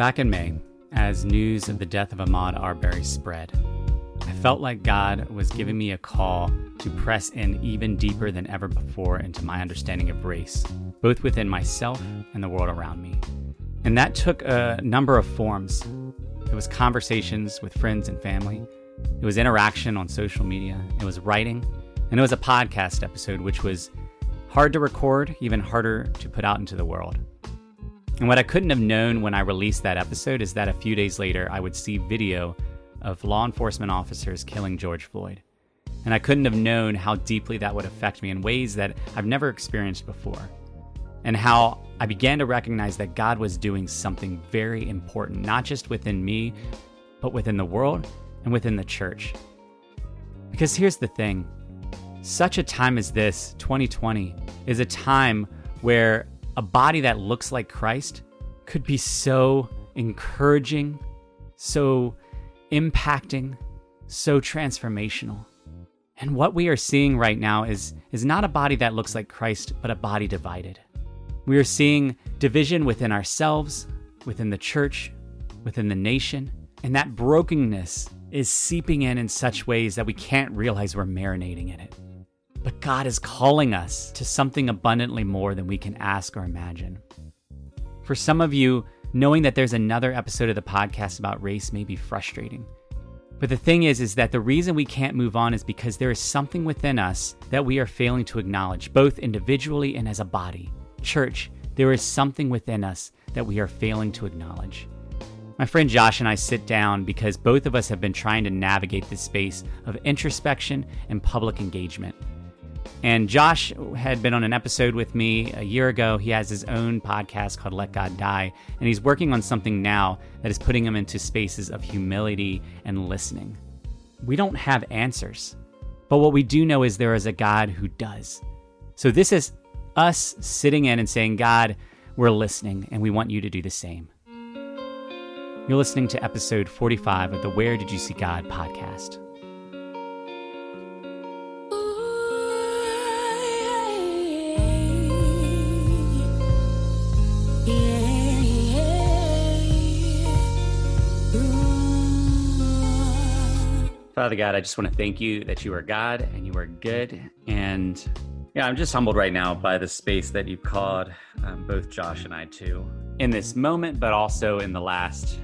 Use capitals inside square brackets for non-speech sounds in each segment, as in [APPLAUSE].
Back in May, as news of the death of Ahmaud Arbery spread, I felt like God was giving me a call to press in even deeper than ever before into my understanding of race, both within myself and the world around me. And that took a number of forms. It was conversations with friends and family, it was interaction on social media, it was writing, and it was a podcast episode, which was hard to record, even harder to put out into the world. And what I couldn't have known when I released that episode is that a few days later, I would see video of law enforcement officers killing George Floyd. And I couldn't have known how deeply that would affect me in ways that I've never experienced before. And how I began to recognize that God was doing something very important, not just within me, but within the world and within the church. Because here's the thing such a time as this, 2020, is a time where a body that looks like Christ could be so encouraging, so impacting, so transformational. And what we are seeing right now is, is not a body that looks like Christ, but a body divided. We are seeing division within ourselves, within the church, within the nation, and that brokenness is seeping in in such ways that we can't realize we're marinating in it. But God is calling us to something abundantly more than we can ask or imagine. For some of you, knowing that there's another episode of the podcast about race may be frustrating. But the thing is is that the reason we can't move on is because there is something within us that we are failing to acknowledge, both individually and as a body. Church, there is something within us that we are failing to acknowledge. My friend Josh and I sit down because both of us have been trying to navigate this space of introspection and public engagement. And Josh had been on an episode with me a year ago. He has his own podcast called Let God Die, and he's working on something now that is putting him into spaces of humility and listening. We don't have answers, but what we do know is there is a God who does. So this is us sitting in and saying, God, we're listening, and we want you to do the same. You're listening to episode 45 of the Where Did You See God podcast. Father God, I just want to thank you that you are God and you are good. And yeah, I'm just humbled right now by the space that you've called um, both Josh and I to in this moment, but also in the last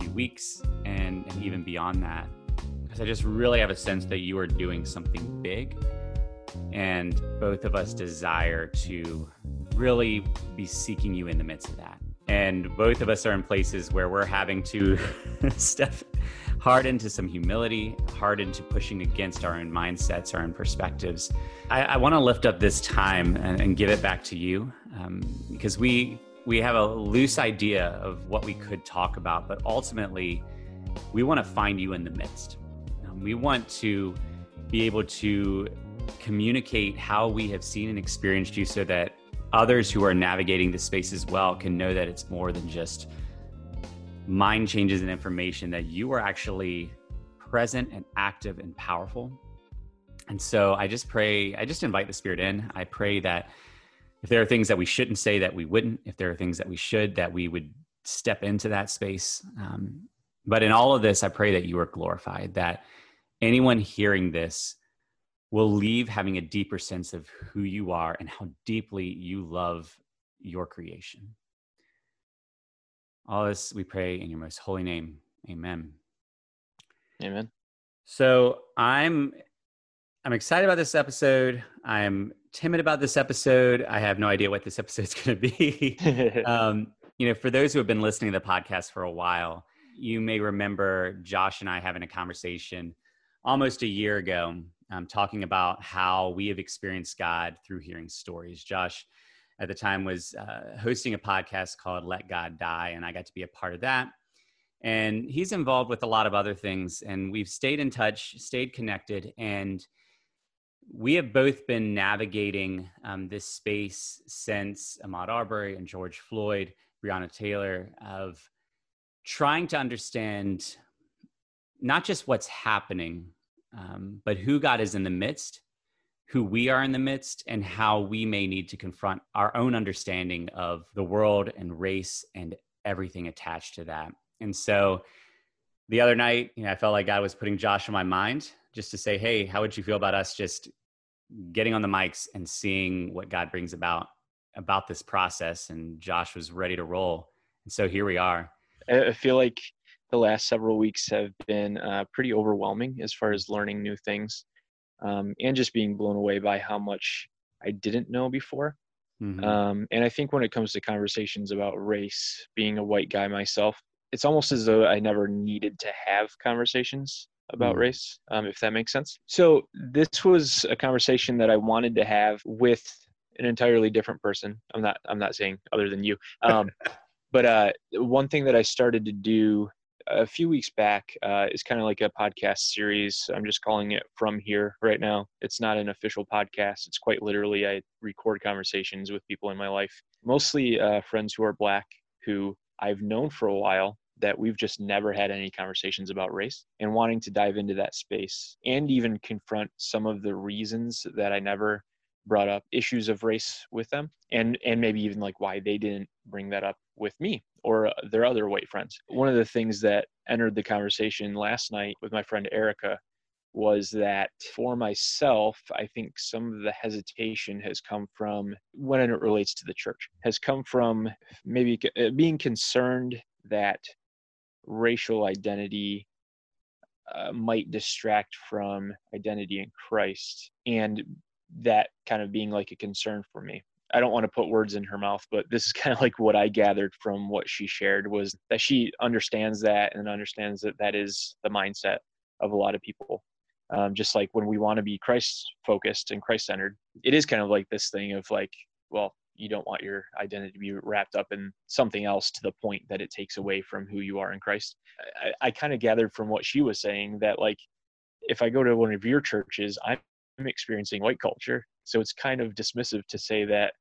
few weeks and, and even beyond that. Because I just really have a sense that you are doing something big. And both of us desire to really be seeking you in the midst of that. And both of us are in places where we're having to [LAUGHS] step hard into some humility, hard into pushing against our own mindsets, our own perspectives. I, I want to lift up this time and, and, give it back to you um, because we we have a loose idea of what we could talk about, but ultimately, we want to find you in the midst. Um, we want to be able to communicate how we have seen and experienced you so that others who are navigating the space as well can know that it's more than just mind changes and information that you are actually present and active and powerful. And so I just pray, I just invite the Spirit in. I pray that if there are things that we shouldn't say, that we wouldn't. If there are things that we should, that we would step into that space. Um, but in all of this, I pray that you are glorified, that anyone hearing this will leave having a deeper sense of who you are and how deeply you love your creation. All this we pray in your most holy name. Amen. Amen. So I'm I'm excited about this episode. I'm timid about this episode. I have no idea what this [LAUGHS] episode's going to be. [LAUGHS] um, you know, for those who have been listening to the podcast for a while, you may remember Josh and I having a conversation almost a year ago, um, talking about how we have experienced God through hearing stories. Josh at the time was uh, hosting a podcast called Let God Die, and I got to be a part of that. And he's involved with a lot of other things, and we've stayed in touch, stayed connected, and we have both been navigating um, this space since Ahmaud Arbery and George Floyd, Breonna Taylor, of trying to understand not just what's happening, um, but who God is in the midst who we are in the midst and how we may need to confront our own understanding of the world and race and everything attached to that. And so the other night, you know, I felt like God was putting Josh in my mind just to say, hey, how would you feel about us just getting on the mics and seeing what God brings about about this process? And Josh was ready to roll. And so here we are. I feel like the last several weeks have been uh, pretty overwhelming as far as learning new things um, and just being blown away by how much I didn't know before. Mm-hmm. Um, and I think when it comes to conversations about race, being a white guy myself, it's almost as though I never needed to have conversations about mm. race, um, if that makes sense. So this was a conversation that I wanted to have with an entirely different person. I'm not. I'm not saying other than you. Um, [LAUGHS] but uh, one thing that I started to do a few weeks back uh, is kind of like a podcast series. I'm just calling it From Here right now. It's not an official podcast. It's quite literally I record conversations with people in my life, mostly uh, friends who are black who I've known for a while that we've just never had any conversations about race and wanting to dive into that space and even confront some of the reasons that I never brought up issues of race with them and and maybe even like why they didn't bring that up with me or uh, their other white friends one of the things that entered the conversation last night with my friend erica was that for myself i think some of the hesitation has come from when it relates to the church has come from maybe uh, being concerned that racial identity uh, might distract from identity in christ and that kind of being like a concern for me. I don't want to put words in her mouth, but this is [LAUGHS] kind of like what I gathered from what she shared was that she understands that and understands that that is the mindset of a lot of people. Um, just like when we want to be Christ focused and Christ centered, it is kind of like this thing of like, well, you don't want your identity to be wrapped up in something else to the point that it takes away from who you are in Christ. I, I kind of gathered from what she was saying that like, if I go to one of your churches, I'm I'm experiencing white culture. So it's kind of dismissive to say that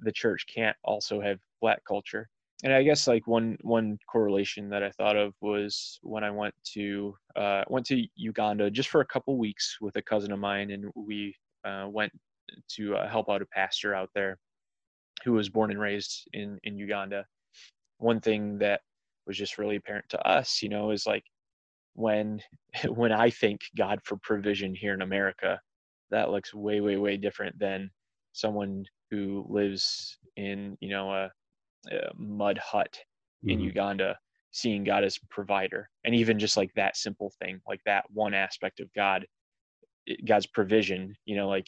the church can't also have black culture. And I guess like one one correlation that I thought of was when I went to uh, went to Uganda just for a couple weeks with a cousin of mine, and we uh, went to uh, help out a pastor out there who was born and raised in in Uganda. One thing that was just really apparent to us, you know, is like when [LAUGHS] when I thank God for provision here in America, that looks way way way different than someone who lives in you know a, a mud hut mm-hmm. in Uganda seeing God as provider and even just like that simple thing like that one aspect of God God's provision you know like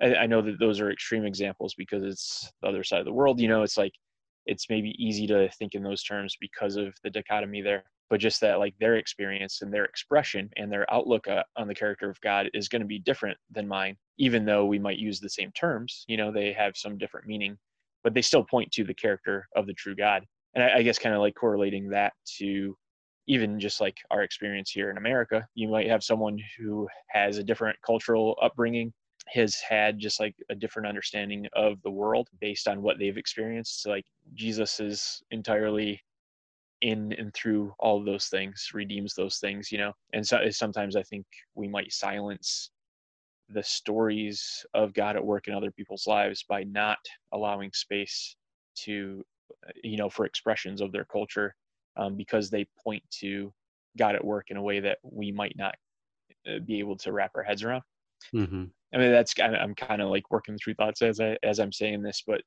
I, I know that those are extreme examples because it's the other side of the world you know it's like it's maybe easy to think in those terms because of the dichotomy there but just that like their experience and their expression and their outlook uh, on the character of god is going to be different than mine even though we might use the same terms you know they have some different meaning but they still point to the character of the true god. And i, I guess kind of like correlating that to even just like our experience here in america you might have someone who has a different cultural upbringing has had just like a different understanding of the world based on what they've experienced so like jesus is entirely in and through all of those things redeems those things you know and so sometimes i think we might silence the stories of god at work in other people's lives by not allowing space to uh, you know for expressions of their culture um, because they point to god at work in a way that we might not uh, be able to wrap our heads around mm-hmm. i mean that's i'm kind of like working through thoughts as i as i'm saying this but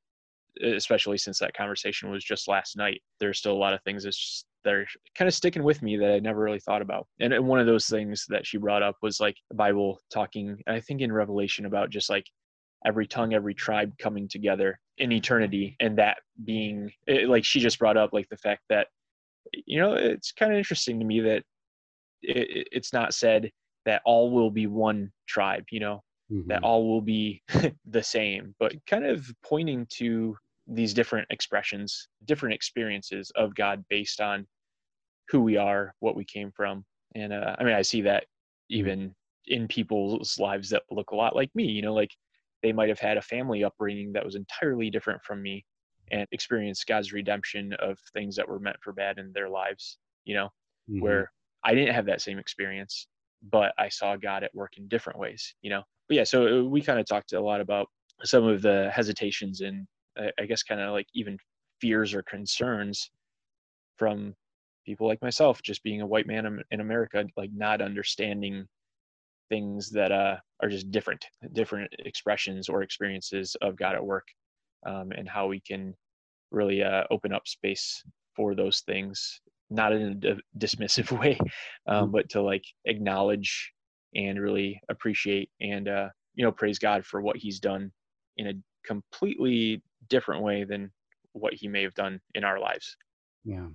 especially since that conversation was just last night. There's still a lot of things that's that are kind of sticking with me that I never really thought about. And, one of those things that she brought up was like the Bible talking, I think in Revelation about just like every tongue, every tribe coming together in eternity, and that being it, like she just brought up like the fact that you know it's kind of interesting to me that it, it's not said that all will be one tribe. You know, mm-hmm. that all will be [LAUGHS] the same, but kind of pointing to these different expressions, different experiences of God based on who we are, what we came from. And uh, I mean, I see that mm-hmm. even in people's lives that look a lot like me, you know, like they might have had a family upbringing that was entirely different from me and experienced God's redemption of things that were meant for bad in their lives, you know, mm-hmm. where I didn't have that same experience, but I saw God at work in different ways, you know but yeah, so uh, we kind of talked a lot about some of the hesitations and I guess kind of like even fears or concerns from people like myself, just being a white man in America, like not understanding things that uh, are just different, different expressions or experiences of God at work, um, and how we can really uh, open up space for those things, not in a dismissive [LAUGHS] way, um, mm-hmm. but to like acknowledge and really appreciate and uh, you know praise God for what He's done in a completely different way than what He may have done in our lives. Yeah,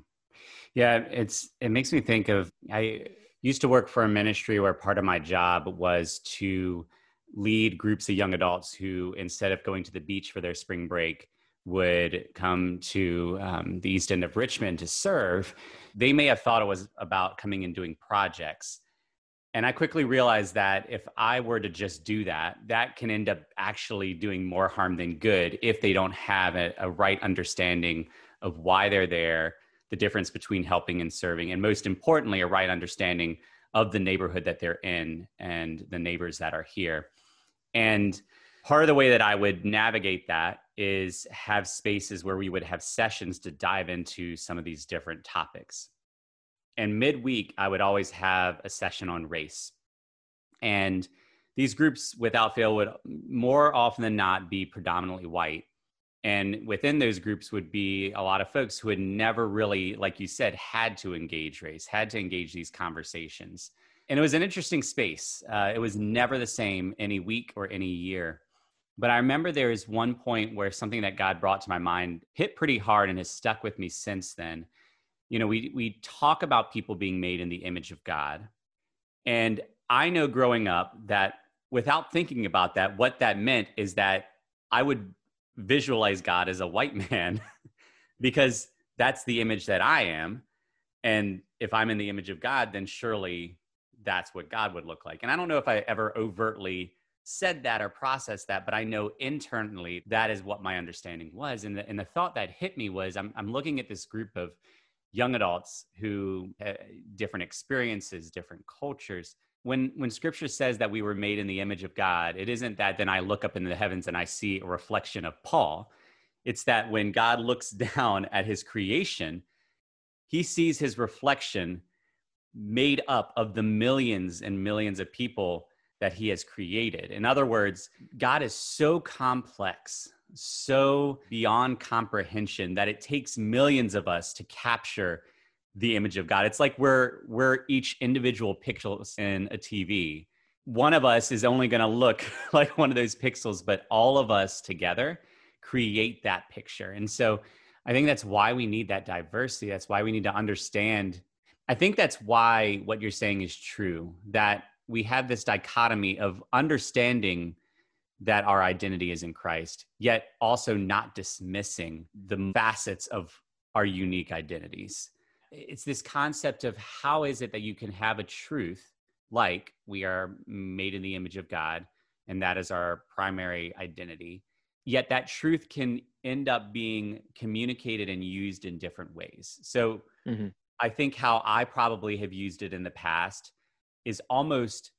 yeah. It's it makes me think of I used to work for a ministry where part of my job was to lead groups of young adults who, instead of going to the beach for their spring break, would come to um, the east end of Richmond to serve. They may have thought it was about coming and doing projects. And I quickly realized that if I were to just do that, that can end up actually doing more harm than good if they don't have a, a right understanding of why they're there the difference between helping and serving, and most importantly, a right understanding of the neighborhood that they're in and the neighbors that are here. And part of the way that I would navigate that is have spaces where we would have sessions to dive into some of these different topics. And midweek, I would always have a session on race. And these groups, without fail, would more often than not be predominantly white. And within those groups would be a lot of folks who had never really like you said had to engage race had to engage these conversations. And it was an interesting space. Uh, it was never the same any week or any year. But i remember there is one point where something that god brought to my mind hit pretty hard and has stuck with me since then you know we we talk about people being made in the image of god and i know growing up that without thinking about that what that meant is that i would visualize God as a white [LAUGHS] man because that's the image that I am. And if I'm in the image of God, then surely that's what God would look like. And I don't know if I ever overtly said that or processed that, but I know internally that is what my understanding was. And the, and the thought that hit me was I'm, I'm looking at this group of young adults who uh, different experiences, different cultures, when when scripture says that we were made in the image of God, it isn't that then I look up into the heavens and I see a reflection of Paul. It's that when God looks [LAUGHS] down at his creation, he sees his reflection made up of the millions and millions of people that he has created. In other words, God is so complex, so beyond comprehension that it takes millions of us to capture the image of God. It's like we're we're each individual pixels in a TV. One of us is only going to look [LAUGHS] like one of those pixels, but all of us together create that picture. And so I think that's why we need that diversity. That's why we need to understand. I think that's why what you're saying is true that we have this dichotomy of understanding that our identity is in Christ, yet also not dismissing the facets of our unique identities it's this concept of how is it that you can have a truth like we are made in the image of God and that is our primary identity yet that truth can end up being communicated and used in different ways so mm-hmm. i think how i probably have used it in the past is almost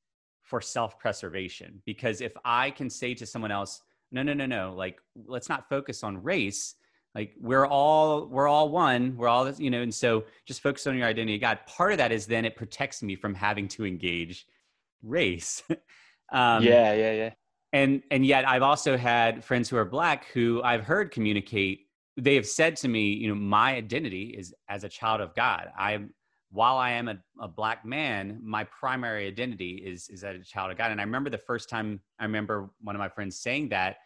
for self-preservation. Because if i can say to someone else no no no no like let's not focus on race. Like we're all we're all one. We're all you know and so just focus on your identity god. Part of that is then it protects me from having to engage race. [LAUGHS] Um, yeah yeah yeah. and and yet i've also had friends who are black who i've heard communicate they have said to me you know my identity is as a child of god. I'm while i am a, a black man my primary identity is is as a child of god and i remember the first time i remember one of my friends saying that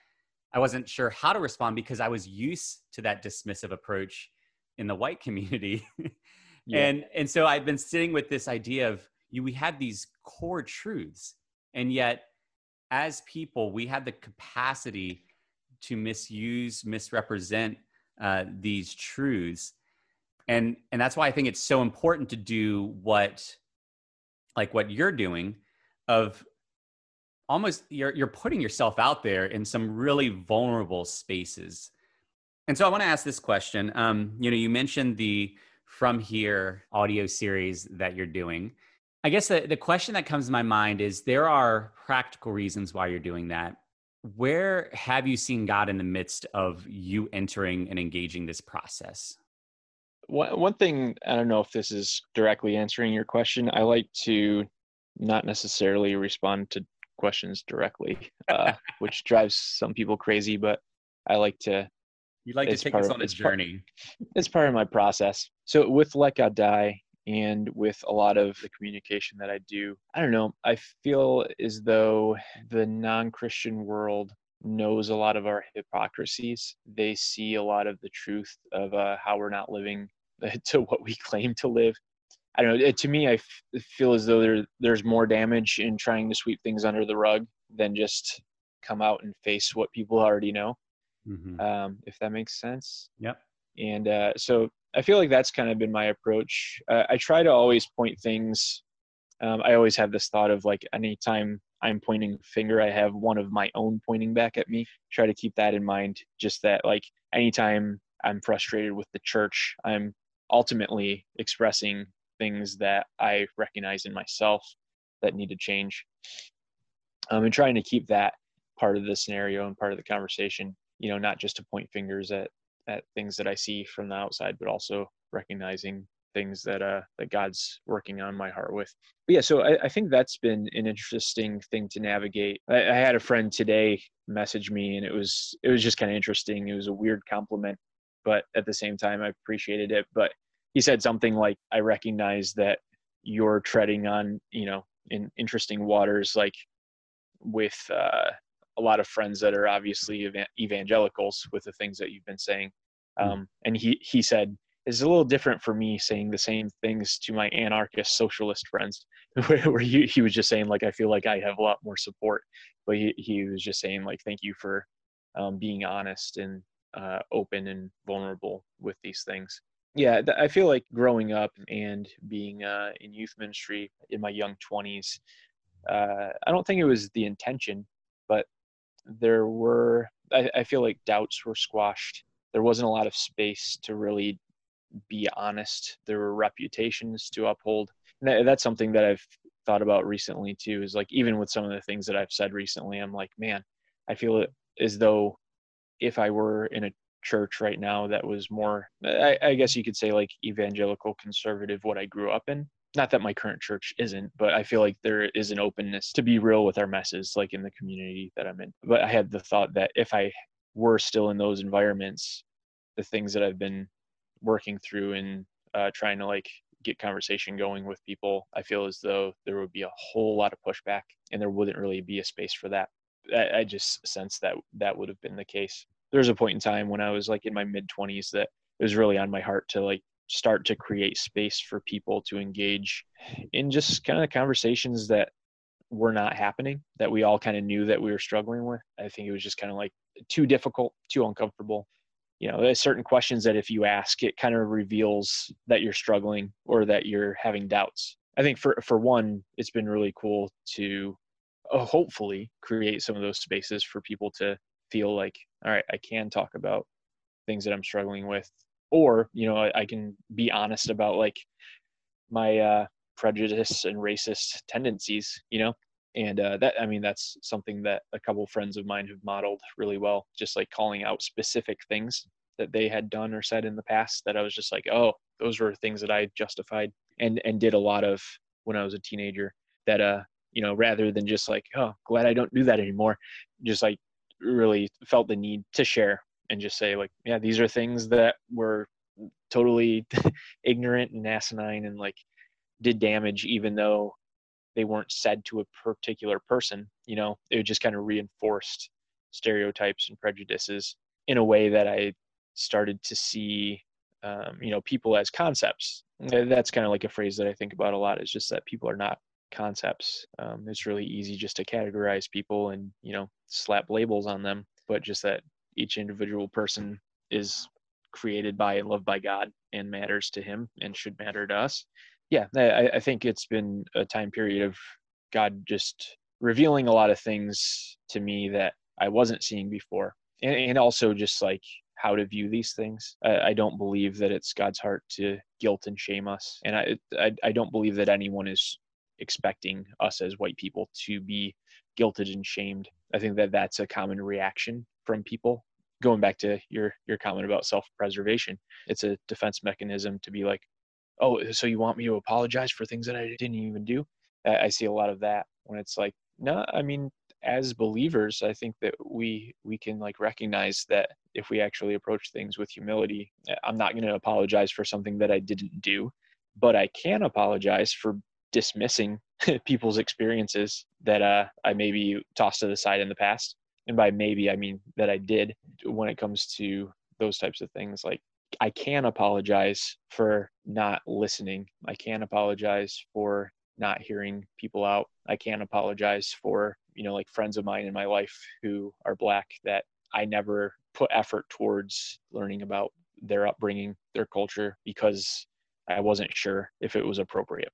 I wasn't sure how to respond because I was used to that dismissive approach in the white community. [LAUGHS] yeah. And and so I've been sitting with this idea of you we have these core truths and yet as people we have the capacity to misuse misrepresent uh, these truths and and that's why i think it's so important to do what like what you're doing of almost you're you're putting yourself out there in some really vulnerable spaces. And so I want to ask this question. Um, you know, you mentioned the From Here audio series that you're doing. I guess the, the question that comes to my mind is there are practical reasons why you're doing that. Where have you seen God in the midst of you entering and engaging this process? One, one thing i don't know if this is directly answering your question i like to not necessarily respond to questions directly uh, [LAUGHS] which drives some people crazy but i like to you like to take us on a journey part, it's part of my process so with let god die and with a lot of the communication that i do i don't know i feel as though the non-christian world knows a lot of our hypocrisies. They see a lot of the truth of uh, how we're not living [LAUGHS] to what we claim to live. I don't know. To me, I f- feel as though there there's more damage in trying to sweep things under the rug than just come out and face what people already know. Mm-hmm. Um, if that makes sense. Yep. And uh, so I feel like that's kind of been my approach. Uh, I try to always point things. Um, I always have this thought of like anytime I'm pointing finger, I have one of my own pointing back at me. Try to keep that in mind. Just that, like, anytime I'm frustrated with the church, I'm ultimately expressing things that I recognize in myself that need to change. Um, and trying to keep that part of the scenario and part of the conversation, you know, not just to point fingers at, at things that I see from the outside, but also recognizing things that uh that God's working on my heart with. But yeah, so I, I think that's been an interesting thing to navigate. I, I had a friend today message me, and it was it was just kind of interesting. It was a weird compliment, but at the same time, I appreciated it. But he said something like, "I recognize that you're treading on you know in interesting waters, like with." uh a lot of friends that are obviously evangelicals with the things that you've been saying. Hmm. Um, and he he said it's a little different for me saying the same things to my anarchist socialist friends [LAUGHS] where, where he, he was just saying like i feel like i have a lot more support but he, he was just saying like thank you for um, being honest and uh, open and vulnerable with these things yeah th- i feel like growing up and being uh, in youth ministry in my young 20s uh, i don't think it was the intention but there were I, I feel like doubts were squashed there wasn't a lot of space to really be honest. There were reputations to uphold. And that's something that I've thought about recently too. Is like even with some of the things that I've said recently, I'm like, man, I feel it as though if I were in a church right now that was more, I, I guess you could say like evangelical conservative, what I grew up in. Not that my current church isn't, but I feel like there is an openness to be real with our messes, like in the community that I'm in. But I had the thought that if I were still in those environments, the things that I've been working through and uh, trying to like get conversation going with people, I feel as though there would be a whole lot of pushback and there wouldn't really be a space for that. I, I just sense that that would have been the case. There was a point in time when I was like in my mid 20s that it was really on my heart to like start to create space for people to engage in just kind of conversations that were not happening that we all kind of knew that we were struggling with. I think it was just kind of like too difficult, too uncomfortable you know there's certain questions that if you ask it kind of reveals that you're struggling or that you're having doubts i think for for one it's been really cool to hopefully create some of those spaces for people to feel like all right i can talk about things that i'm struggling with. Or you know i, I can be honest about like my uh prejudice and racist tendencies you know? And uh, that i mean that's something that a couple friends of mine have modeled really well just like calling out specific things that they had done or said in the past that i was just like oh those were things that i justified. And and did a lot of when i was a teenager that uh you know rather than just like oh glad i don't do that anymore just like really felt the need to share and just say like yeah these are things that were totally [LAUGHS] ignorant and asinine and like did damage even though they weren't said to a particular person you know? It just kind of reinforced stereotypes and prejudices in a way that i started to see um, you know people as concepts. That's kind of like a phrase that i think about a lot is just that people are not concepts um, it's really easy just to categorize people and you know slap labels on them but just that each individual person is created by and loved by god and matters to him and should matter to us yeah, I, I think it's been a time period of God just revealing a lot of things to me that I wasn't seeing before, and, and also just like how to view these things. I, I, don't believe that it's God's heart to guilt and shame us, and I, I I don't believe that anyone is expecting us as white people to be guilted and shamed. I think that that's a common reaction from people going back to your your comment about self-preservation it's a defense mechanism to be like oh so you want me to apologize for things that i didn't even do i see a lot of that when it's like no i mean as believers i think that we we can like recognize that if we actually approach things with humility i'm not going to apologize for something that i didn't do but i can apologize for dismissing [LAUGHS] people's experiences that uh, i maybe tossed to the side in the past. And by maybe i mean that i did when it comes to those types of things. Like i can apologize for not listening. I can apologize for not hearing people out. I can apologize for you know like friends of mine in my life who are black that i never put effort towards learning about their upbringing their culture because i wasn't sure if it was appropriate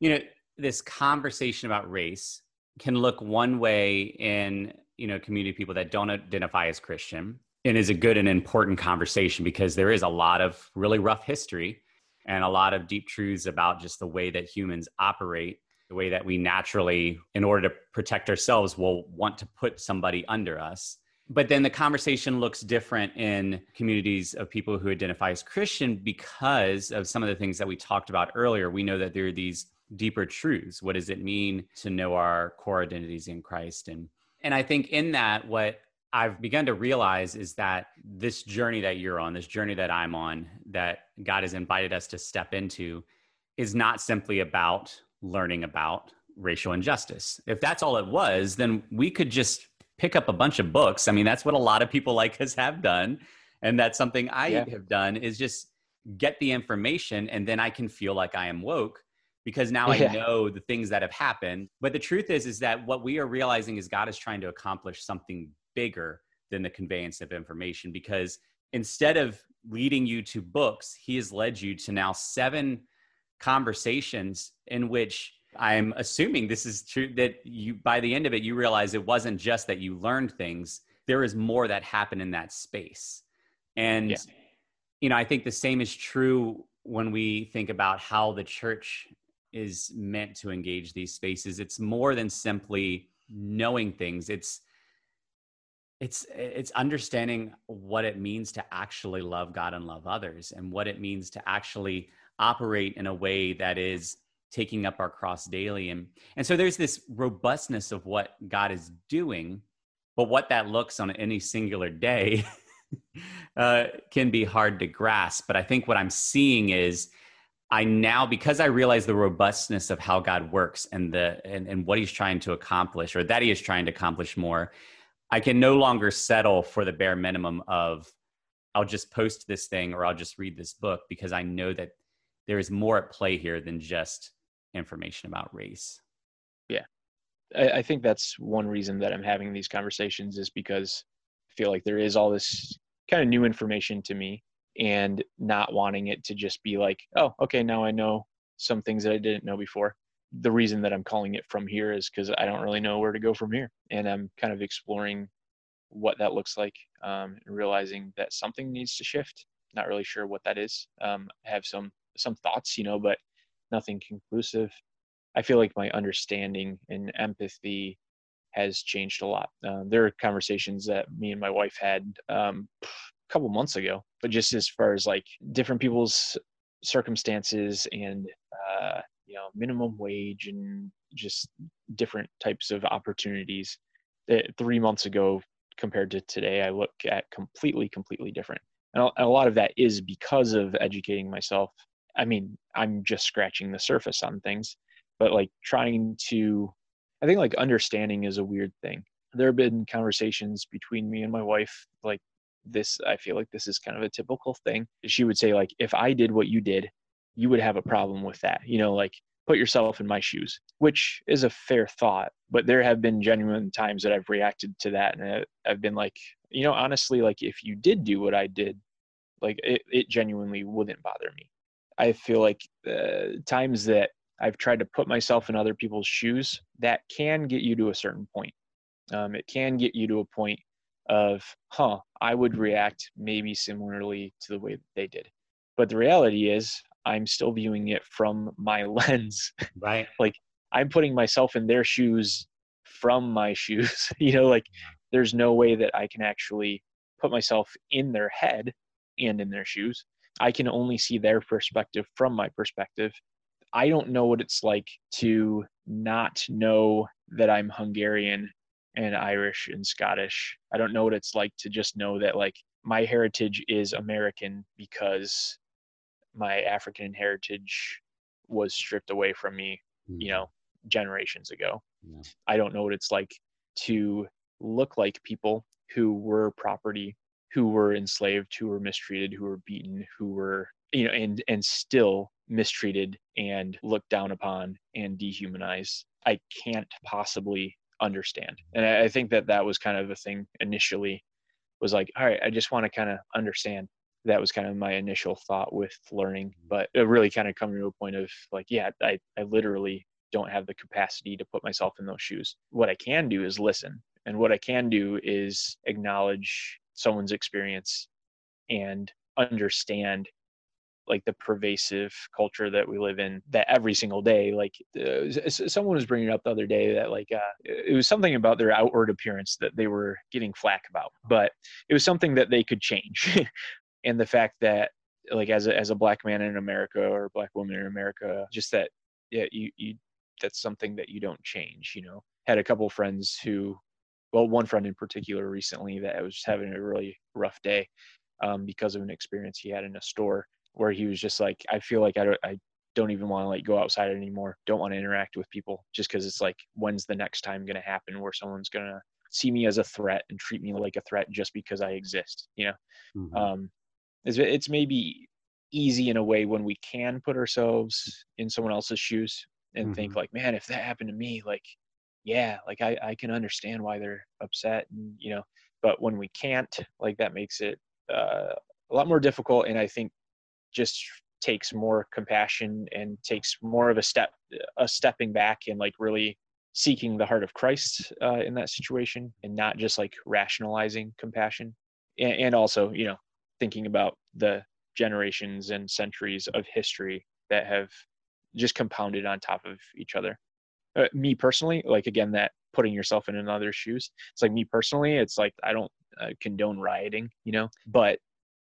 you know this conversation about race can look one way in you know community people that don't identify as christian and is a good and important conversation because there is a lot of really rough history and a lot of deep truths about just the way that humans operate the way that we naturally, in order to protect ourselves, will want to put somebody under us. But then the conversation looks different in communities of people who identify as Christian because of some of the things that we talked about earlier. We know that there are these deeper truths. What does it mean to know our core identities in Christ? And and I think in that, what I've begun to realize is that this journey that you're on, this journey that I'm on, that God has invited us to step into, is not simply about learning about racial injustice. If that's all it was, then we could just pick up a bunch of books. I mean, that's what a lot of people like us have done. And that's something I yeah. have done is just get the information and then I can feel like I am woke because now [LAUGHS] yeah. I know the things that have happened. But the truth is is that what we are realizing is God is trying to accomplish something bigger than the conveyance of information because instead of leading you to books, he has led you to now seven conversations in which I'm assuming this is true that you by the end of it you realize it wasn't just that you learned things there is more that happened in that space and yeah. you know I think the same is true when we think about how the church is meant to engage these spaces. It's more than simply knowing things. It's it's it's understanding what it means to actually love God and love others and what it means to actually operate in a way that is taking up our cross daily. And and so there's this robustness of what god is doing but what that looks on any singular day [LAUGHS] uh, can be hard to grasp. But i think what i'm seeing is i now because i realize the robustness of how god works and the and, and what he's trying to accomplish or that he is trying to accomplish more i can no longer settle for the bare minimum of i'll just post this thing or i'll just read this book because i know that there is more at play here than just information about race. Yeah. I, I think that's one reason that I'm having these conversations is because I feel like there is all this kind of new information to me and not wanting it to just be like, oh, okay, now I know some things that I didn't know before. The reason that I'm calling it from here is because I don't really know where to go from here. And I'm kind of exploring what that looks like um, and realizing that something needs to shift. Not really sure what that is. Um, I have some some thoughts, you know, but nothing conclusive. I feel like my understanding and empathy has changed a lot. Um, there are conversations that me and my wife had um, couple months ago, but just as far as like different people's circumstances and uh, you know minimum wage and just different types of opportunities. That three months ago compared to today, I look at completely, completely different. And a lot of that is because of educating myself I mean, I'm just scratching the surface on things, but like trying to, I think like understanding is a weird thing. There have been conversations between me and my wife, like this, I feel like this is kind of a typical thing. She would say, like, if I did what you did, you would have a problem with that. You know, like put yourself in my shoes, which is a fair thought. But there have been genuine times that I've reacted to that. And I've been like, you know, honestly, like if you did do what I did, like it, it genuinely wouldn't bother me. I feel like uh, times that I've tried to put myself in other people's shoes, that can get you to a certain point. Um, it can get you to a point of, huh, I would react maybe similarly to the way that they did. But the reality is, I'm still viewing it from my [LAUGHS] lens. Right. like I'm putting myself in their shoes from my [LAUGHS] shoes. you know, like there's no way that I can actually put myself in their head and in their shoes. I can only see their perspective from my perspective. I don't know what it's like to not know that I'm Hungarian and Irish and Scottish. I don't know what it's like to just know that like my heritage is American because my African heritage was stripped away from me, mm-hmm. you know, generations ago. Yeah. I don't know what it's like to look like people who were property, who were enslaved, who were mistreated, who were beaten, who were, you know, and and still mistreated and looked down upon and dehumanized. I can't possibly understand. And I think that that was kind of the thing initially was like, all right, I just want to kind of understand. That was kind of my initial thought with learning, mm-hmm. but it really kind of coming to a point of like, yeah, I, I literally don't have the capacity to put myself in those shoes. What I can do is listen. And what I can do is acknowledge someone's experience and understand like the pervasive culture that we live in that every single day like uh, someone was bringing up the other day that like uh, it was something about their outward appearance that they were getting flack about but it was something that they could change. [LAUGHS] And the fact that like as a, as a black man in america or black woman in america just that yeah you, you that's something that you don't change you know? Had a couple friends who well one friend in particular recently that was having a really rough day um, because of an experience he had in a store where he was just like, I feel like I don't, I don't even want to like go outside anymore. Don't want to interact with people just because it's like, when's the next time going to happen where someone's going to see me as a threat and treat me like a threat just because I exist, you know? Mm-hmm. Um, it's, it's maybe easy in a way when we can put ourselves in someone else's shoes and mm-hmm. think like, man, if that happened to me, like, yeah, like I, I can understand why they're upset and, you know, but when we can't, like that makes it uh, a lot more difficult. And I think just takes more compassion and takes more of a step a stepping back and like really seeking the heart of christ uh, in that situation and not just like rationalizing compassion. And, and also you know thinking about the generations and centuries of history that have just compounded on top of each other. Uh, me personally like again that putting yourself in another's shoes it's like me personally it's like i don't uh, condone rioting you know but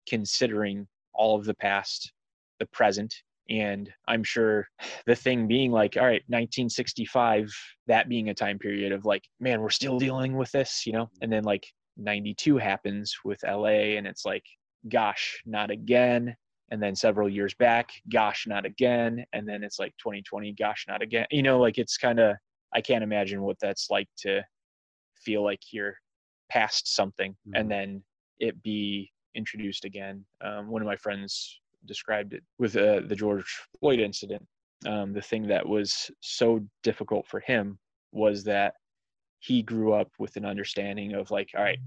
considering all of the past, the present, and I'm sure the thing being like, all right, 1965, that being a time period of like, man, we're still dealing with this, you know? And then like 92 happens with LA, and it's like, gosh, not again. And then several years back, gosh, not again. And then it's like 2020, gosh, not again. You know, like it's kind of, I can't imagine what that's like to feel like you're past something mm-hmm. and then it be introduced again. Um, one of my friends described it with uh, the George Floyd incident. Um, the thing that was so difficult for him was that he grew up with an understanding of like, all right,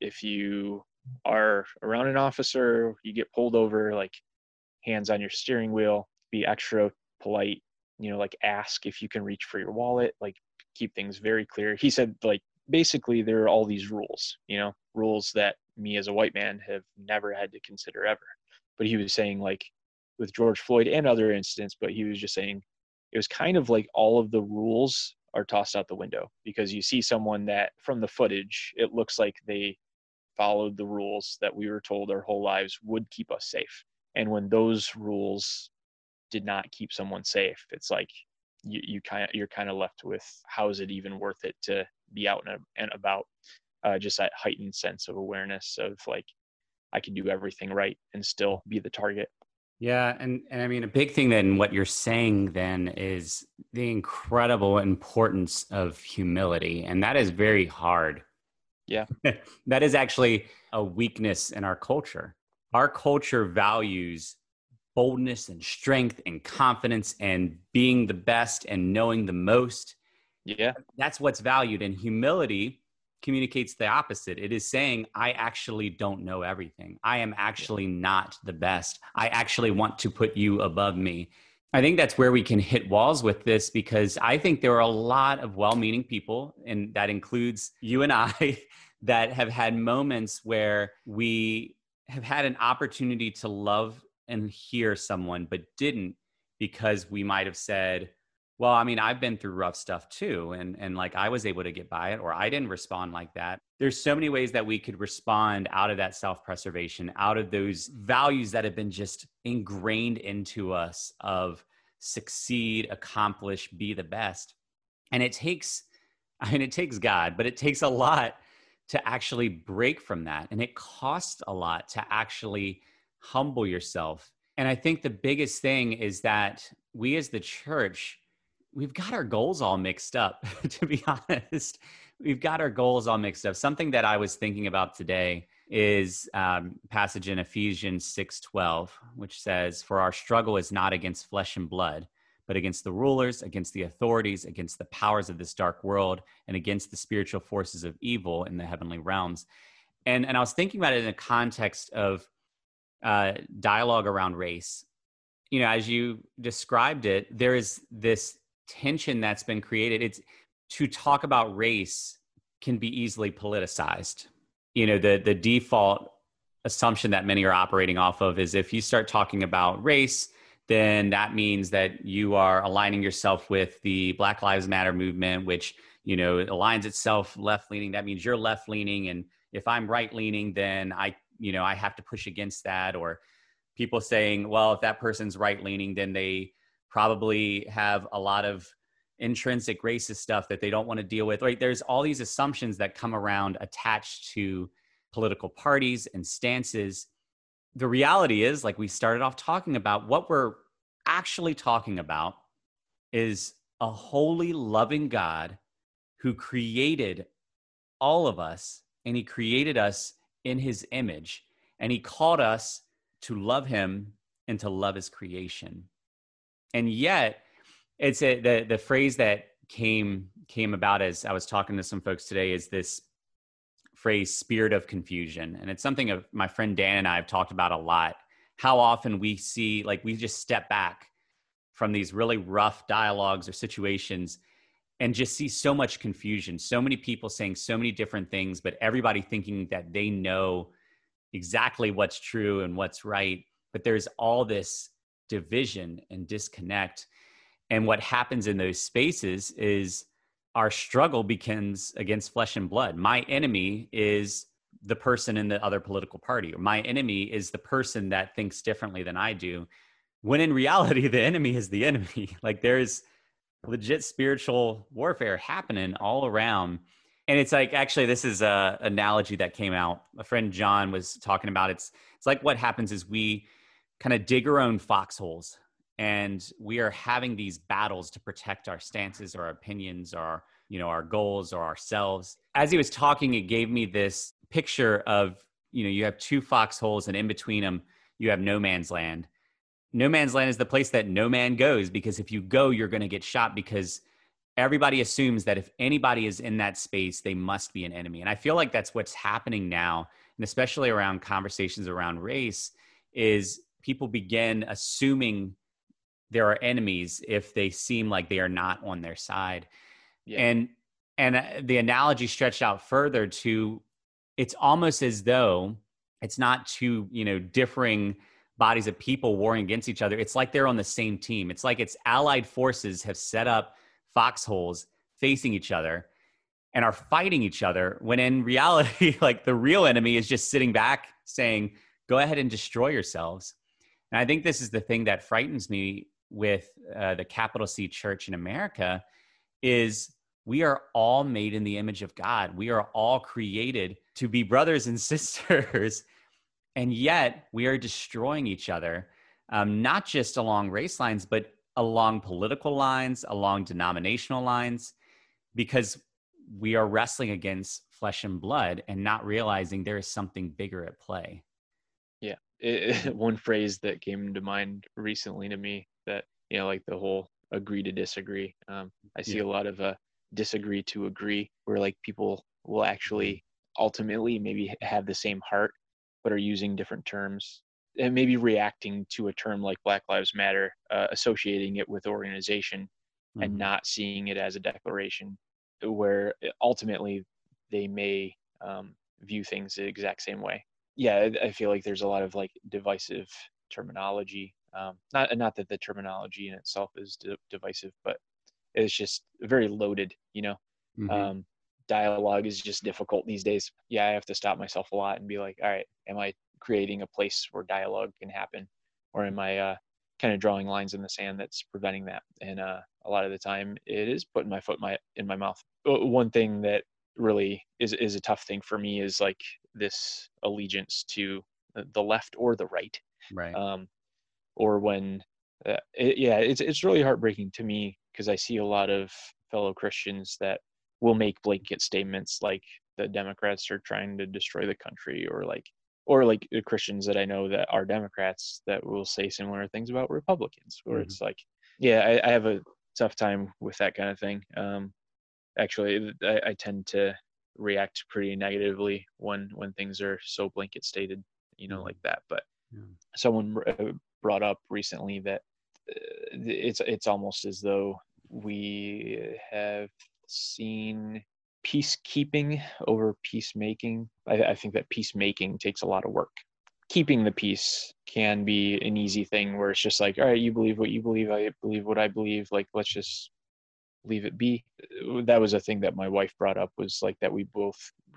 if you are around an officer, you get pulled over, like hands on your steering wheel, be extra polite, you know, like ask if you can reach for your wallet, like keep things very clear. He said, like, basically, there are all these rules, you know, rules that me as a white man have never had to consider ever. But he was saying like with George Floyd and other incidents, but he was just saying it was kind of like all of the rules are tossed out the window because you see someone that from the footage it looks like they followed the rules that we were told our whole lives would keep us safe. And when those rules did not keep someone safe, it's like you, you kind of you're kind of left with how is it even worth it to be out and, and about uh, just that heightened sense of awareness of like I can do everything right and still be the target. Yeah, and and I mean a big thing then what you're saying then is the incredible importance of humility, and that is very hard. Yeah, [LAUGHS] that is actually a weakness in our culture. Our culture values boldness and strength and confidence and being the best and knowing the most. Yeah, that's what's valued, and humility communicates the opposite. It is saying, I actually don't know everything. I am actually not the best. I actually want to put you above me. I think that's where we can hit walls with this because I think there are a lot of well meaning people, and that includes you and I, [LAUGHS] that have had moments where we have had an opportunity to love and hear someone, but didn't because we might have said, Well, I mean, I've been through rough stuff too. And, and like I was able to get by it, or I didn't respond like that. There's so many ways that we could respond out of that self preservation, out of those values that have been just ingrained into us of succeed, accomplish, be the best. And it takes, [LAUGHS] I mean, it takes God, but it takes a lot to actually break from that. And it costs a lot to actually humble yourself. And I think the biggest thing is that we as the church, we've got our goals all mixed up [LAUGHS] to be honest. We've got our goals all mixed up. Something that i was thinking about today is um, passage in ephesians 6.12 which says for our struggle is not against flesh and blood but against the rulers against the authorities against the powers of this dark world and against the spiritual forces of evil in the heavenly realms. And and i was thinking about it in a context of uh, dialogue around race. You know as you described it there is this tension that's been created it's to talk about race can be easily politicized. You know the the default assumption that many are operating off of is if you start talking about race then that means that you are aligning yourself with the black lives matter movement which you know aligns itself left leaning that means you're left leaning and if i'm right leaning then i you know i have to push against that. Or people saying well if that person's right leaning then they probably have a lot of intrinsic racist stuff that they don't want to deal with. Right there's all these assumptions that come around attached to political parties and stances. The reality is like we started off talking about what we're actually talking about is a holy loving god who created all of us and he created us in his image and he called us to love him and to love his creation and yet it's a, the the phrase that came came about as I was talking to some folks today is this phrase spirit of confusion. And it's something of my friend Dan and I have talked about a lot how often we see like we just step back from these really rough dialogues or situations and just see so much confusion so many people saying so many different things but everybody thinking that they know exactly what's true and what's right. But there's all this division and disconnect. And what happens in those spaces is our struggle begins against flesh and blood. My enemy is the person in the other political party, or my enemy is the person that thinks differently than I do. When in reality, [LAUGHS] the enemy is the enemy. [LAUGHS] like there's legit spiritual warfare happening all around. And it's like actually, this is a analogy that came out. A friend John was talking about. It's it's like what happens is we kind of dig our own foxholes. And we are having these battles to protect our stances our opinions or you know our goals or ourselves. As he was talking it gave me this picture of you know you have two foxholes and in between them you have no man's land. No man's land is the place that no man goes because if you go you're going to get shot because everybody assumes that if anybody is in that space they must be an enemy. And i feel like that's what's happening now and especially around conversations around race is people begin assuming there are enemies if they seem like they are not on their side. Yeah. And and uh, the analogy stretched out further to it's almost as though it's not two, you know, differing bodies of people warring against each other. It's like they're on the same team. It's like it's allied forces have set up foxholes facing each other and are fighting each other when in reality [LAUGHS] like the real enemy is just sitting back saying go ahead and destroy yourselves and I think this is the thing that frightens me with uh, the capital C church in America is we are all made in the image of God. We are all created to be brothers and [LAUGHS] sisters. and yet we are destroying each other, um, not just along race lines, but along political lines, along denominational lines, because we are wrestling against flesh and blood and not realizing there is something bigger at play it, [LAUGHS] one phrase that came to mind recently to me that you know like the whole agree to disagree um, i see yeah. a lot of uh, disagree to agree where like people will actually ultimately maybe have the same heart but are using different terms and maybe reacting to a term like black lives matter uh, associating it with organization mm-hmm. and not seeing it as a declaration where uh, ultimately they may um, view things the exact same way yeah, I feel like there's a lot of like divisive terminology. Um, not not that the terminology in itself is divisive, but it's just very loaded you know mm-hmm. um, dialogue is just difficult these days yeah i have to stop myself a lot and be like all right am i creating a place where dialogue can happen or am i uh, kind of drawing lines in the sand that's preventing that and uh, a lot of the time it is putting my foot in my in my mouth one thing that really is is a tough thing for me is like this allegiance to the left or the right. Right. Um or when uh, it, yeah it's it's really heartbreaking to me because i see a lot of fellow christians that will make blanket statements like the democrats are trying to destroy the country or like or like the christians that i know that are democrats that will say similar things about republicans where mm-hmm. it's like yeah I, I, have a tough time with that kind of thing. Um actually I, I tend to react pretty negatively when when things are so blanket stated you know like that. But yeah. someone uh, brought up recently that uh, it's it's almost as though we have seen peacekeeping over peacemaking. I, I think that peacemaking takes a lot of work. Keeping the peace can be an easy thing where it's just like all right you believe what you believe i believe what i believe like let's just leave it be. That was a thing that my wife brought up was like that we both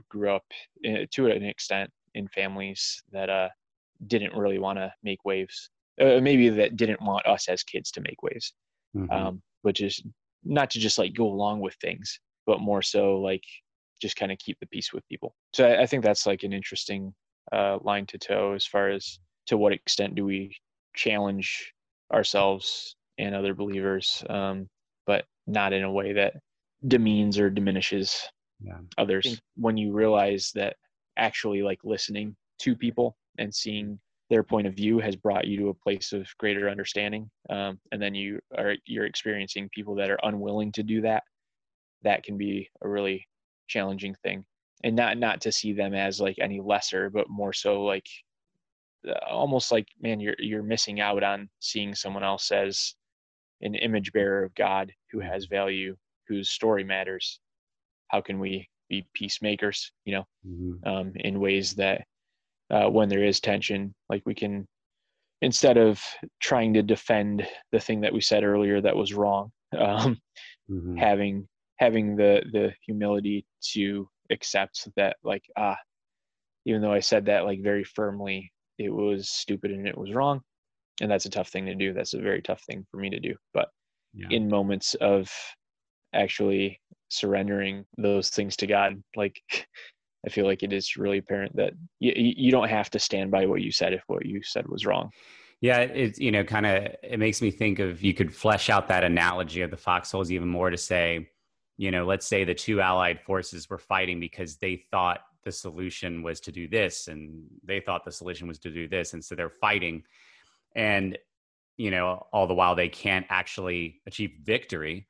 grew up in, eh, to an extent in families that uh, didn't really want to make waves. Uh, maybe that didn't want us as kids to make waves, mm-hmm. um, but just not to just like go along with things, but more so like just kind of keep the peace with people. So I, I think that's like an interesting uh, line to toe as far as to what extent do we challenge ourselves and other believers um, but not in a way that demeans or diminishes yeah. others. When you realize that actually like listening to people and seeing their point of view has brought you to a place of greater understanding, um, and then you are you're experiencing people that are unwilling to do that. That can be a really challenging thing, and not not to see them as like any lesser, but more so like uh, almost like man, you're you're missing out on seeing someone else as an image bearer of God who has value, whose story matters. How can we be peacemakers, you know, mm-hmm. um, in ways that uh, when there is tension, like we can, instead of trying to defend the thing that we said earlier that was wrong, [LAUGHS] um, mm-hmm. having having the the humility to accept that, like, ah, even though I said that like very firmly, it was stupid and it was wrong and that's a tough thing to do. That's a very tough thing for me to do. But yeah. in moments of actually surrendering those things to god like [LAUGHS] i feel like it is really apparent that you, you don't have to stand by what you said if what you said was wrong. Yeah it's you know kind of it makes me think of you could flesh out that analogy of the foxholes even more to say you know let's say the two allied forces were fighting because they thought the solution was to do this and they thought the solution was to do this. And so they're fighting and you know all the while they can't actually achieve victory.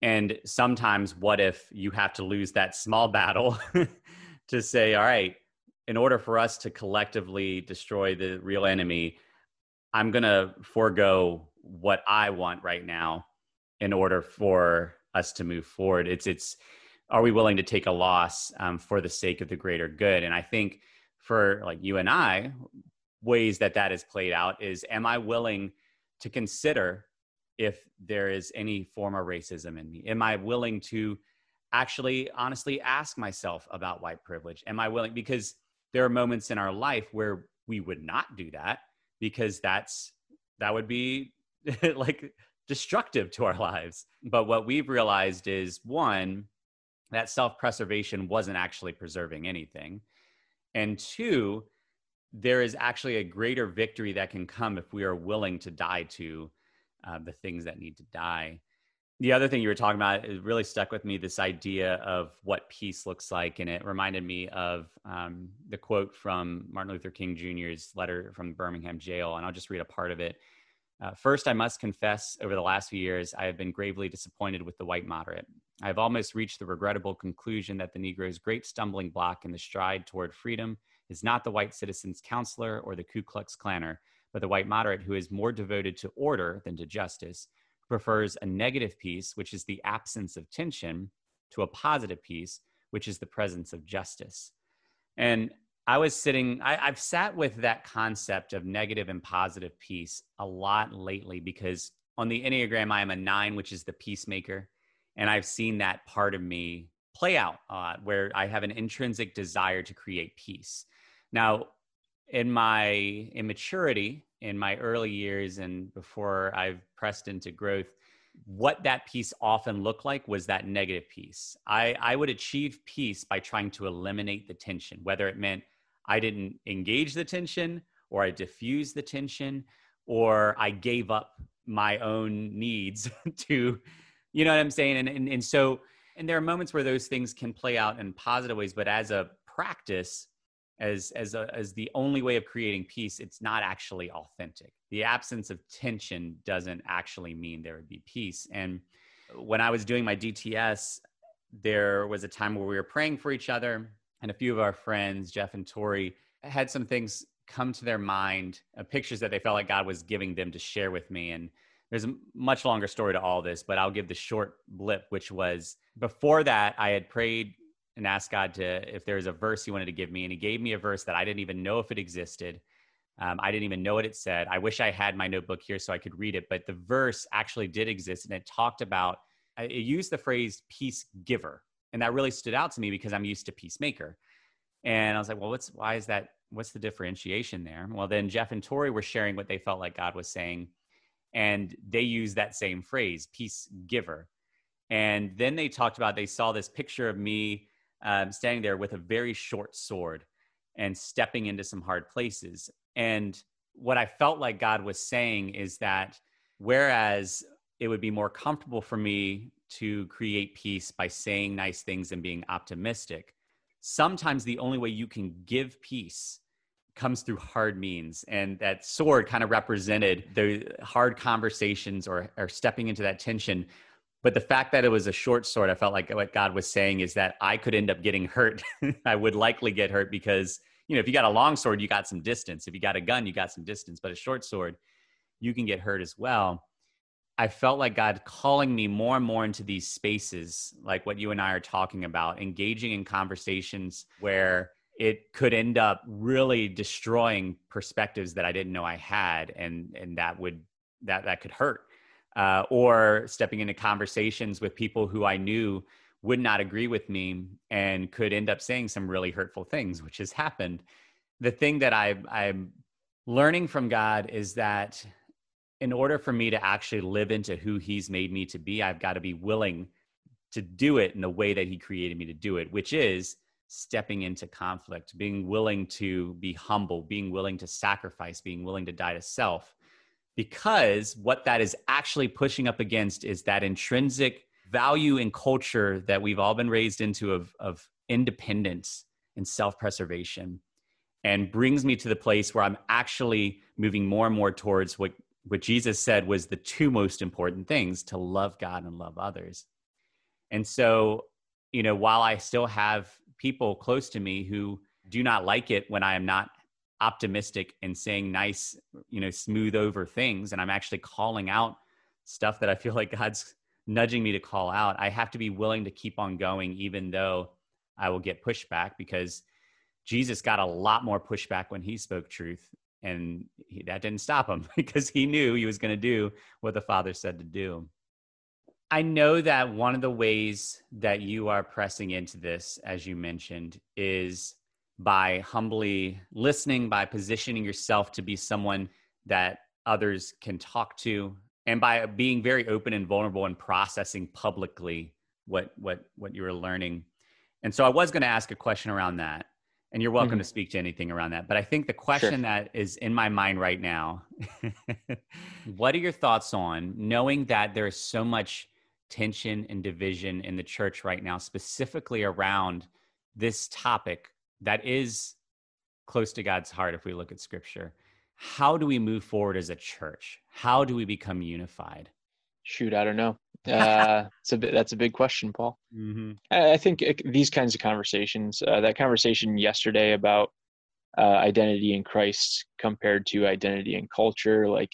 And sometimes what if you have to lose that small battle [LAUGHS] to say all right in order for us to collectively destroy the real enemy i'm going to forego what i want right now in order for us to move forward. It's it's are we willing to take a loss um, for the sake of the greater good? And i think for like you and i ways that that is played out is am I willing to consider if there is any form of racism in me? Am I willing to actually honestly ask myself about white privilege? Am I willing? Because there are moments in our life where we would not do that because that's that would be [LAUGHS] like destructive to our lives. But what we've realized is one, that self preservation wasn't actually preserving anything. And two, there is actually a greater victory that can come if we are willing to die to uh, the things that need to die. The other thing you were talking about it really stuck with me this idea of what peace looks like. And it reminded me of um, the quote from Martin Luther King Jr.'s letter from Birmingham jail. And I'll just read a part of it. Uh, first, I must confess, over the last few years, I have been gravely disappointed with the white moderate. I have almost reached the regrettable conclusion that the Negro's great stumbling block in the stride toward freedom is not the white citizen's counselor or the Ku Klux Klanner, but the white moderate who is more devoted to order than to justice, who prefers a negative peace, which is the absence of tension, to a positive peace, which is the presence of justice. And I was sitting, I, have sat with that concept of negative and positive peace a lot lately because on the Enneagram, I am a nine, which is the peacemaker. And I've seen that part of me play out uh, where I have an intrinsic desire to create peace. Now, in my immaturity, in my early years, and before I've pressed into growth, what that peace often looked like was that negative peace. I, I would achieve peace by trying to eliminate the tension, whether it meant I didn't engage the tension or I diffused the tension or I gave up my own needs [LAUGHS] to, you know what I'm saying? And, and, and so, and there are moments where those things can play out in positive ways, but as a practice, as as a, as the only way of creating peace, it's not actually authentic. The absence of tension doesn't actually mean there would be peace. And when I was doing my DTS, there was a time where we were praying for each other, and a few of our friends, Jeff and Tori, had some things come to their mind, uh, pictures that they felt like God was giving them to share with me. And there's a much longer story to all this, but I'll give the short blip, which was before that, I had prayed and asked God to, if there was a verse he wanted to give me. And he gave me a verse that I didn't even know if it existed. Um, I didn't even know what it said. I wish I had my notebook here so I could read it, but the verse actually did exist and it talked about, it used the phrase peace giver. And that really stood out to me because I'm used to peacemaker. And I was like, well, what's, why is that? What's the differentiation there? Well, then Jeff and Tori were sharing what they felt like God was saying and they used that same phrase peace giver and then they talked about they saw this picture of me um, standing there with a very short sword and stepping into some hard places. And what i felt like god was saying is that whereas it would be more comfortable for me to create peace by saying nice things and being optimistic sometimes the only way you can give peace comes through hard means. And that sword kind of represented the hard conversations or, or stepping into that tension but the fact that it was a short sword i felt like what god was saying is that i could end up getting hurt. [LAUGHS] I would likely get hurt because you know if you got a long sword you got some distance. If you got a gun you got some distance. But a short sword you can get hurt as well. I felt like god calling me more and more into these spaces like what you and i are talking about engaging in conversations where it could end up really destroying perspectives that I didn't know I had, and and that would that that could hurt. Uh, or stepping into conversations with people who I knew would not agree with me and could end up saying some really hurtful things, which has happened. The thing that I, I'm learning from God is that in order for me to actually live into who He's made me to be, I've got to be willing to do it in the way that He created me to do it, which is stepping into conflict, being willing to be humble, being willing to sacrifice, being willing to die to self. Because what that is actually pushing up against is that intrinsic value and culture that we've all been raised into of, of independence and self preservation, and brings me to the place where I'm actually moving more and more towards what, what Jesus said was the two most important things to love God and love others. And so, you know, while I still have people close to me who do not like it when I am not optimistic and saying nice, you know, smooth over things. And I'm actually calling out stuff that I feel [LAUGHS] like God's nudging me to call out. I have to be willing to keep on going, even though I will get pushback because Jesus got a lot more pushback when he spoke truth. And he, that didn't stop him [LAUGHS] because he knew he was going to do what the Father said to do. I know that one of the ways that you are pressing into this, as you mentioned, is by humbly listening, by positioning yourself to be someone that others can talk to, and by being very open and vulnerable and processing publicly what what what you were learning. And so I was going to ask a question around that, and you're welcome mm-hmm. to speak to anything around that. But I think the question sure. that is in my mind right now, [LAUGHS] what are your thoughts on knowing that there is so much tension and division in the church right now, specifically around this topic that is close to God's heart if we look at scripture. How do we move forward as a church? How do we become unified? Shoot, I don't know. [LAUGHS] Uh, it's a bit, that's a big question, Paul. Mm-hmm. I think these kinds of conversations, uh, that conversation yesterday about uh, identity in Christ compared to identity in culture, like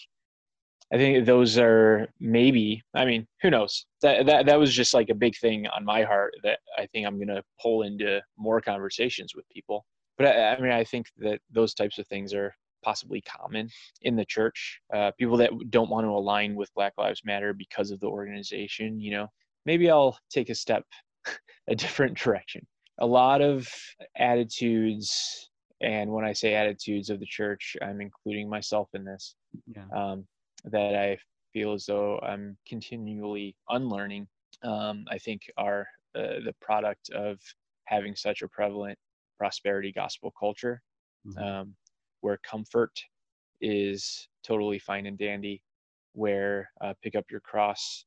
I think those are maybe. I mean, who knows? That that that was just like a big thing on my heart that I think I'm gonna pull into more conversations with people. But I, I mean, I think that those types of things are possibly common in the church. Uh, people that don't want to align with Black Lives Matter because of the organization, you know, maybe I'll take a step [LAUGHS] a different direction. A lot of attitudes, and when I say attitudes of the church, I'm including myself in this, yeah. um, that I feel as though I'm continually unlearning. Um, I think are uh, the product of having such a prevalent prosperity gospel culture mm-hmm. um, where comfort is totally fine and dandy, where uh, pick up your cross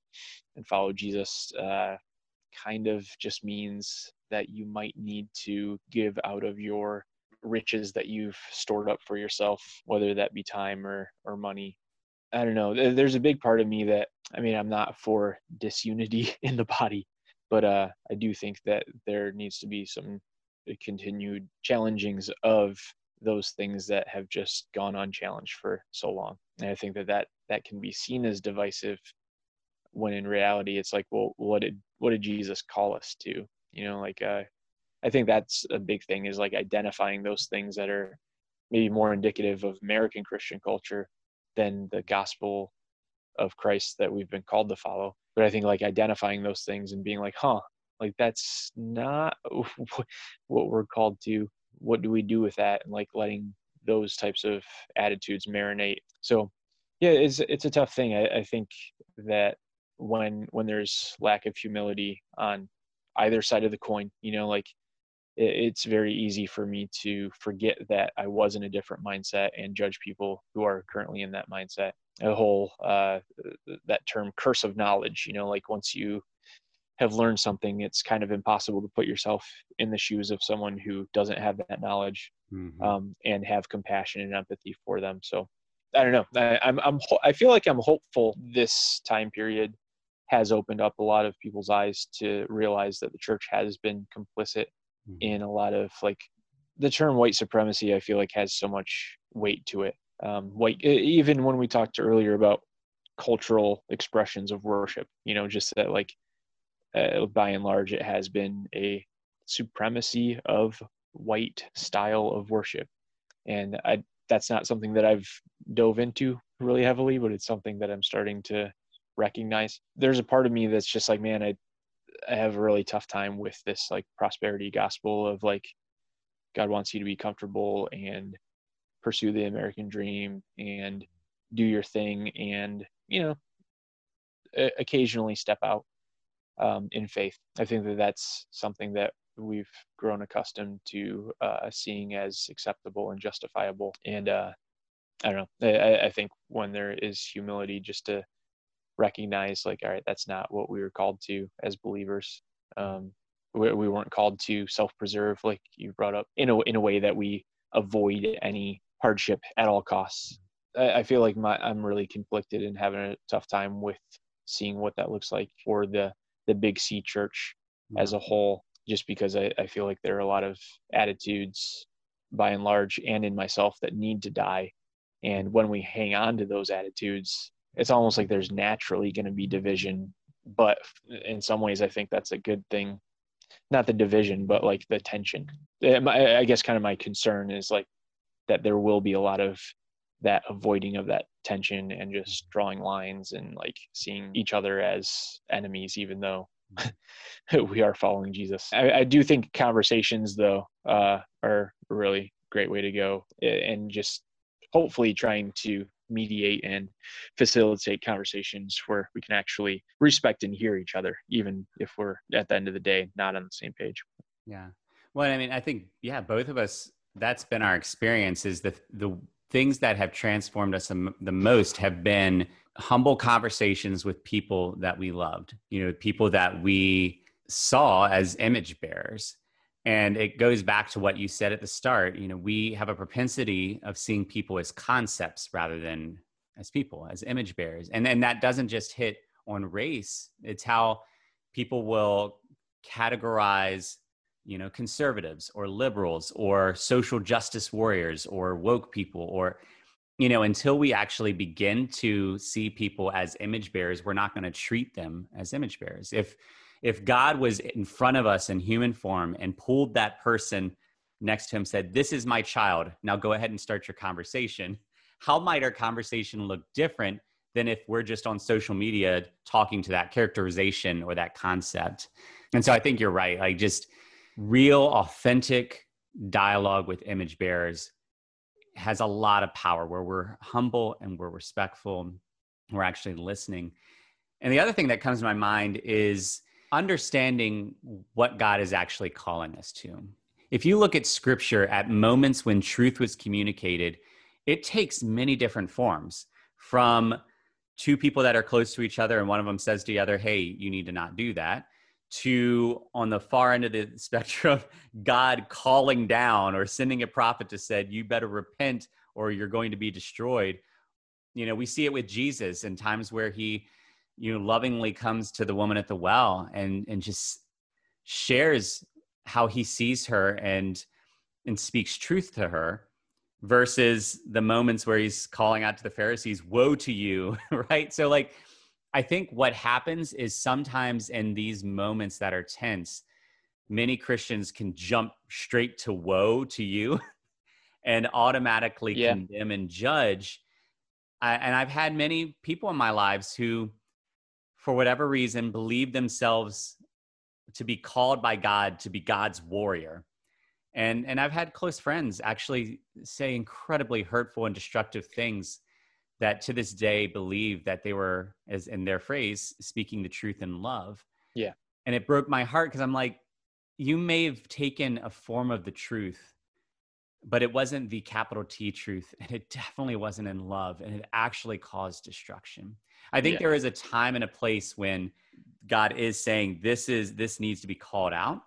and follow Jesus uh, kind of just means that you might need to give out of your riches that you've stored up for yourself, whether that be time or, or money. I don't know. There's a big part of me that, I mean, I'm not for disunity [LAUGHS] in the body, but uh, I do think that there needs to be some continued challengings of those things that have just gone unchallenged for so long. And I think that that, that can be seen as divisive when in reality it's like, well, what did, what did Jesus call us to? You know, like, uh, I think that's a big thing is like identifying those things that are maybe more indicative of American Christian culture than the gospel of Christ that we've been called to follow. But I think like identifying those things and being like, huh, like that's not [LAUGHS] what we're called to. What do we do with that? And like letting those types of attitudes marinate. So yeah it's it's a tough thing. I, I think that when when there's lack of humility on either side of the coin you know like it's very easy for me to forget that i was in a different mindset and judge people who are currently in that mindset a whole uh that term curse of knowledge you know like once you have learned something, it's kind of impossible to put yourself in the shoes of someone who doesn't have that knowledge mm-hmm. um, and have compassion and empathy for them. So I don't know. I, I'm, I'm, I feel like I'm hopeful this time period has opened up a lot of people's eyes to realize that the church has been complicit. In a lot of like the term white supremacy. I feel like has so much weight to it. Um, white, even when we talked earlier about cultural expressions of worship, you know, just that like uh, by and large, it has been a supremacy of white style of worship. And I, that's not something that I've dove into really heavily, but it's something that I'm starting to recognize. There's a part of me that's just like, man, I, I have a really tough time with this like prosperity gospel of like, God wants you to be comfortable and pursue the American dream and do your thing and, you know, occasionally step out um, in faith. I think that that's something that we've grown accustomed to uh, seeing as acceptable and justifiable. And uh, I don't know. I, I, think when there is humility, just to recognize, like, all right, that's not what we were called to as believers. Um, we, we weren't called to self-preserve, like you brought up, in a in a way that we avoid any hardship at all costs. I, I feel like my I'm really conflicted and having a tough time with seeing what that looks like for the the Big C church as a whole, just because I, I feel like there are a lot of attitudes by and large and in myself that need to die. And when we hang on to those attitudes, it's almost like there's naturally going to be division. But in some ways, I think that's a good thing. Not the division, but like the tension. Eh, I guess kind of my concern is like that there will be a lot of that avoiding of that tension and just mm-hmm. drawing lines and like seeing each other as enemies even though mm-hmm. [LAUGHS] we are following jesus I, I, do think conversations though uh, are a really great way to go eh, and just hopefully trying to mediate and facilitate conversations where we can actually respect and hear each other even if we're at the end of the day not on the same page yeah well i mean i think yeah both of us that's been our experience is the the things that have transformed us the most have been humble conversations with people that we loved, you know, people that we saw as image bearers. And it goes back to what you said at the start. You know, we have a propensity of seeing people as concepts rather than as people, as image bearers. And then that doesn't just hit on race, it's how people will categorize you know conservatives or liberals or social justice warriors or woke people or you know until we actually begin to see people as image bearers we're not going to treat them as image bearers if if god was in front of us in human form and pulled that person next to him said, This is my child. Now go ahead and start your conversation. How might our conversation look different than if we're just on social media talking to that characterization or that concept? And so I think you're right. Like just real, authentic dialogue with image bearers has a lot of power where we're humble and we're respectful. and We're actually listening. And the other thing that comes to my mind is understanding what God is actually calling us to. If you look at scripture at moments when truth was communicated, it takes many different forms from two people that are close to each other and one of them says to the other, Hey, you need to not do that, to on the far end of the [LAUGHS] spectrum, God calling down or sending a prophet to said, You better repent or you're going to be destroyed. You know, we see it with Jesus in times where he you know lovingly comes to the woman at the well and and just shares how he sees her and and speaks truth to her versus the moments where he's calling out to the pharisees woe to you [LAUGHS] right so like i think what happens is sometimes in these moments that are tense many christians can jump straight to woe to you [LAUGHS] and automatically yeah. condemn and judge I, and i've had many people in my lives who for whatever reason, believe themselves to be called by God to be God's warrior. And, and I've had close friends actually say incredibly hurtful and destructive things that to this day believe that they were, as in their phrase, speaking the truth in love. Yeah. And it broke my heart because I'm like, you may have taken a form of the truth, but it wasn't the capital T truth. And it definitely wasn't in love. And it actually caused destruction. I think yeah. there is a time and a place when God is saying this is this needs to be called out.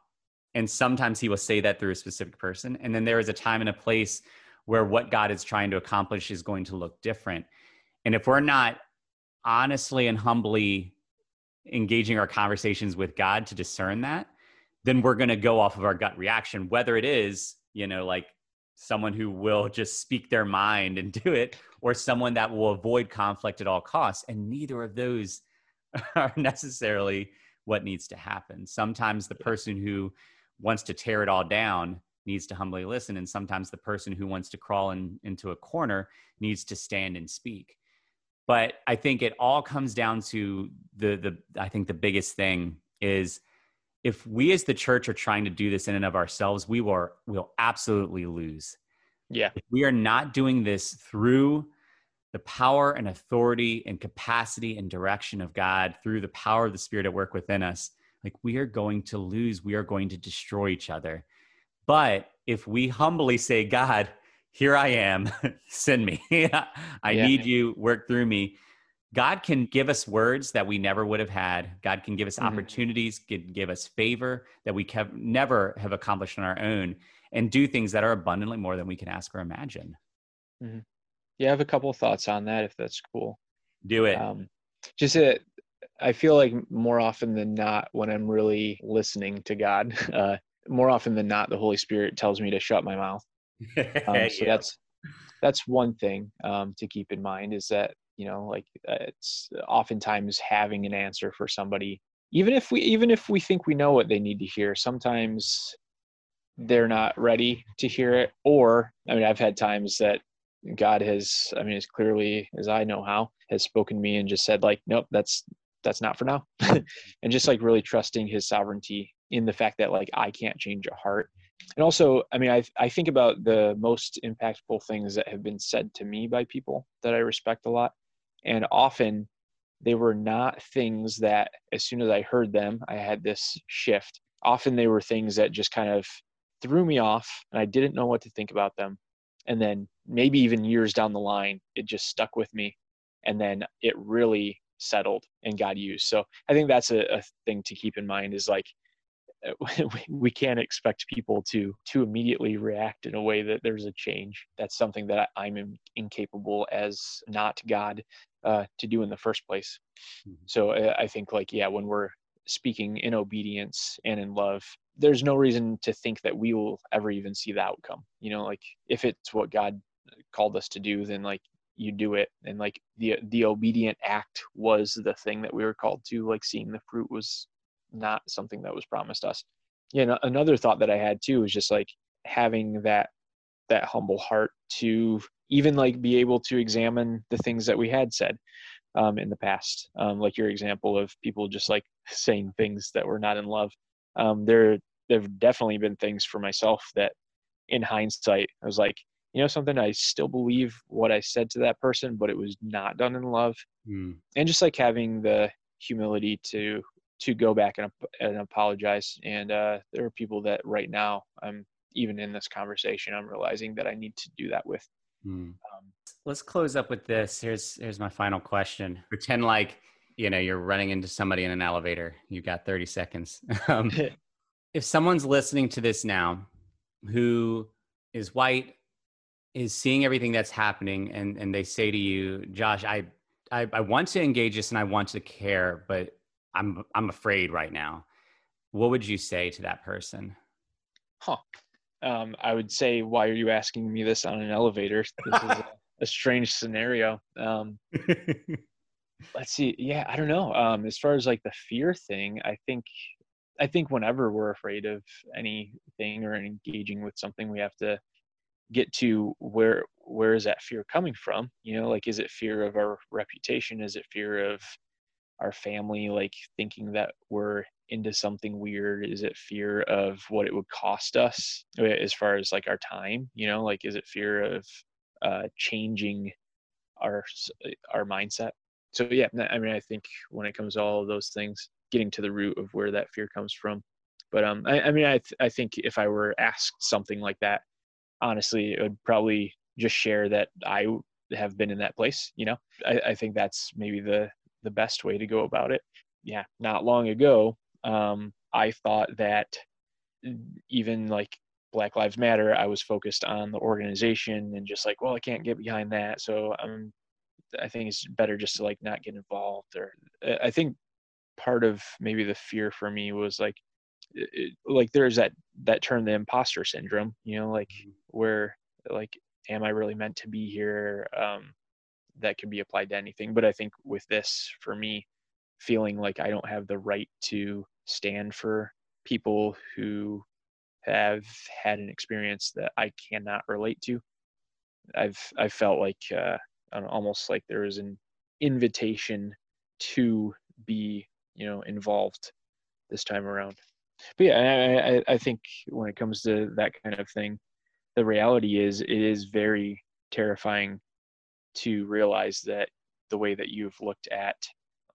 And sometimes he will say that through a specific person. And then there is a time and a place where what God is trying to accomplish is going to look different. And if we're not honestly and humbly engaging our conversations with God to discern that, then we're going to go off of our gut reaction, whether it is, you know, like someone who will just speak their mind and [LAUGHS] do it, or someone that will avoid conflict at all costs. And neither of those [LAUGHS] are necessarily what needs to happen. Sometimes the person who wants to tear it all down needs to humbly listen. And sometimes the person who wants to crawl in, into a corner needs to stand and speak. But I think it all comes down to the the I think the biggest thing is if we as the church are trying to do this in and of ourselves, we will will absolutely lose. Yeah. If we are not doing this through the power and authority and capacity and direction of God, through the power of the Spirit at work within us, like we are going to lose, we are going to destroy each other. But if we humbly say, God, here I am, [LAUGHS] send me. [LAUGHS] I yeah. need you, work through me God can give us words that we never would have had. God can give us mm-hmm. opportunities, can give us favor that we can never have accomplished on our own, and do things that are abundantly more than we can ask or imagine. Mm-hmm. Yeah, I have a couple thoughts on that, if that's cool. Do it. Um, just that I feel like more often than not, when I'm really listening to God, [LAUGHS] uh, more often than not, the Holy Spirit tells me to shut my mouth. [LAUGHS] Um, so yeah. that's that's one thing um, to keep in mind is that you know like uh, it's oftentimes having an answer for somebody even if we even if we think we know what they need to hear sometimes they're not ready to hear it or i mean i've had times that god has i mean as clearly as i know how has spoken to me and just said like nope that's that's not for now. [LAUGHS] And just like really trusting his sovereignty in the fact that like i can't change a heart. And also i mean I, I think about the most impactful things that have been said to me by people that i respect a lot and often they were not things that, as soon as I heard them, I had this shift. Often they were things that just kind of threw me off and I didn't know what to think about them. And then maybe even years down the line, it just stuck with me. And then it really settled and got used. So I think that's a, a thing to keep in mind is like [LAUGHS] we can't expect people to to immediately react in a way that there's a change that's something that i'm in, incapable as not god uh, to do in the first place mm-hmm. so uh, i think like yeah when we're speaking in obedience and in love there's no reason to think that we will ever even see the outcome you know like if it's what god called us to do then like you do it and like the the obedient act was the thing that we were called to like seeing the fruit was not something that was promised us. Yeah, another thought that I had too was just like having that that humble heart to even like be able to examine the things that we had said um, in the past um, like your example of people just like saying things that were not in love. Um, there there have definitely been things for myself that in hindsight i was like you know something i still believe what i said to that person but it was not done in love. Mm. and just like having the humility to to go back and, and apologize. And uh, there are people that right now i'm even in this conversation i'm realizing that i need to do that with mm. um, let's close up with this. Here's here's my final question. Pretend like you know you're running into somebody in an elevator. You've got 30 seconds. [LAUGHS] Um, [LAUGHS] if someone's listening to this now who is white is seeing everything that's happening and and they say to you josh i i, I want to engage this and i want to care but i'm i'm afraid right now what would you say to that person? Huh um, i would say why are you asking me this on an elevator? This is a, [LAUGHS] a strange scenario. Um, let's see. Yeah i don't know. Um, as far as like the fear thing i think i think whenever we're afraid of anything or engaging with something we have to get to where where is that fear coming from? You know like is it fear of our reputation? Is it fear of our family like thinking that we're into something weird? Is it fear of what it would cost us uh, as far as like our time you know? Like is it fear of uh changing our our mindset? So yeah i mean i think when it comes to all of those things getting to the root of where that fear comes from. But um i, I mean i th- i think if i were asked something like that honestly it would probably just share that i have been in that place you know? I, I think that's maybe the the best way to go about it. Yeah not long ago um i thought that even like black lives matter i was focused on the organization and just like well i can't get behind that. So i'm i think it's better just to like not get involved or i think part of maybe the fear for me was like it, like there's that that term the imposter syndrome you know like mm-hmm. where like am i really meant to be here? Um that can be applied to anything but i think with this for me feeling like i don't have the right to stand for people who have had an experience that i cannot relate to i've i felt like uh almost like there was an invitation to be you know involved this time around. But yeah, I, I think when it comes to that kind of thing, the reality is it is very terrifying to realize that the way that you've looked at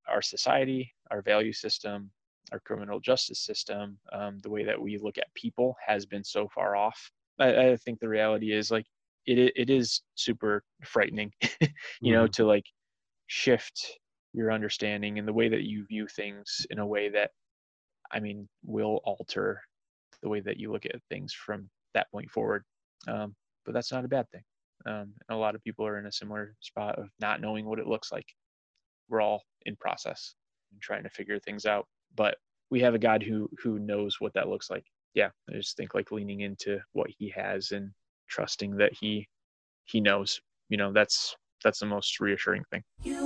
our society, our value system, our criminal justice system, um, the way that we look at people has been so far off. I, I think the reality is like it it is super frightening, [LAUGHS] you mm-hmm. know, to like shift your understanding and the way that you view things in a way that I mean, will alter the way that you look at things from that point forward. Um, but that's not a bad thing. Um, a lot of people are in a similar spot of not knowing what it looks like. We're all in process and trying to figure things out, but we have a God who who knows what that looks like. Yeah, I just think like leaning into what He has and trusting that He He knows. You know, that's that's the most reassuring thing. You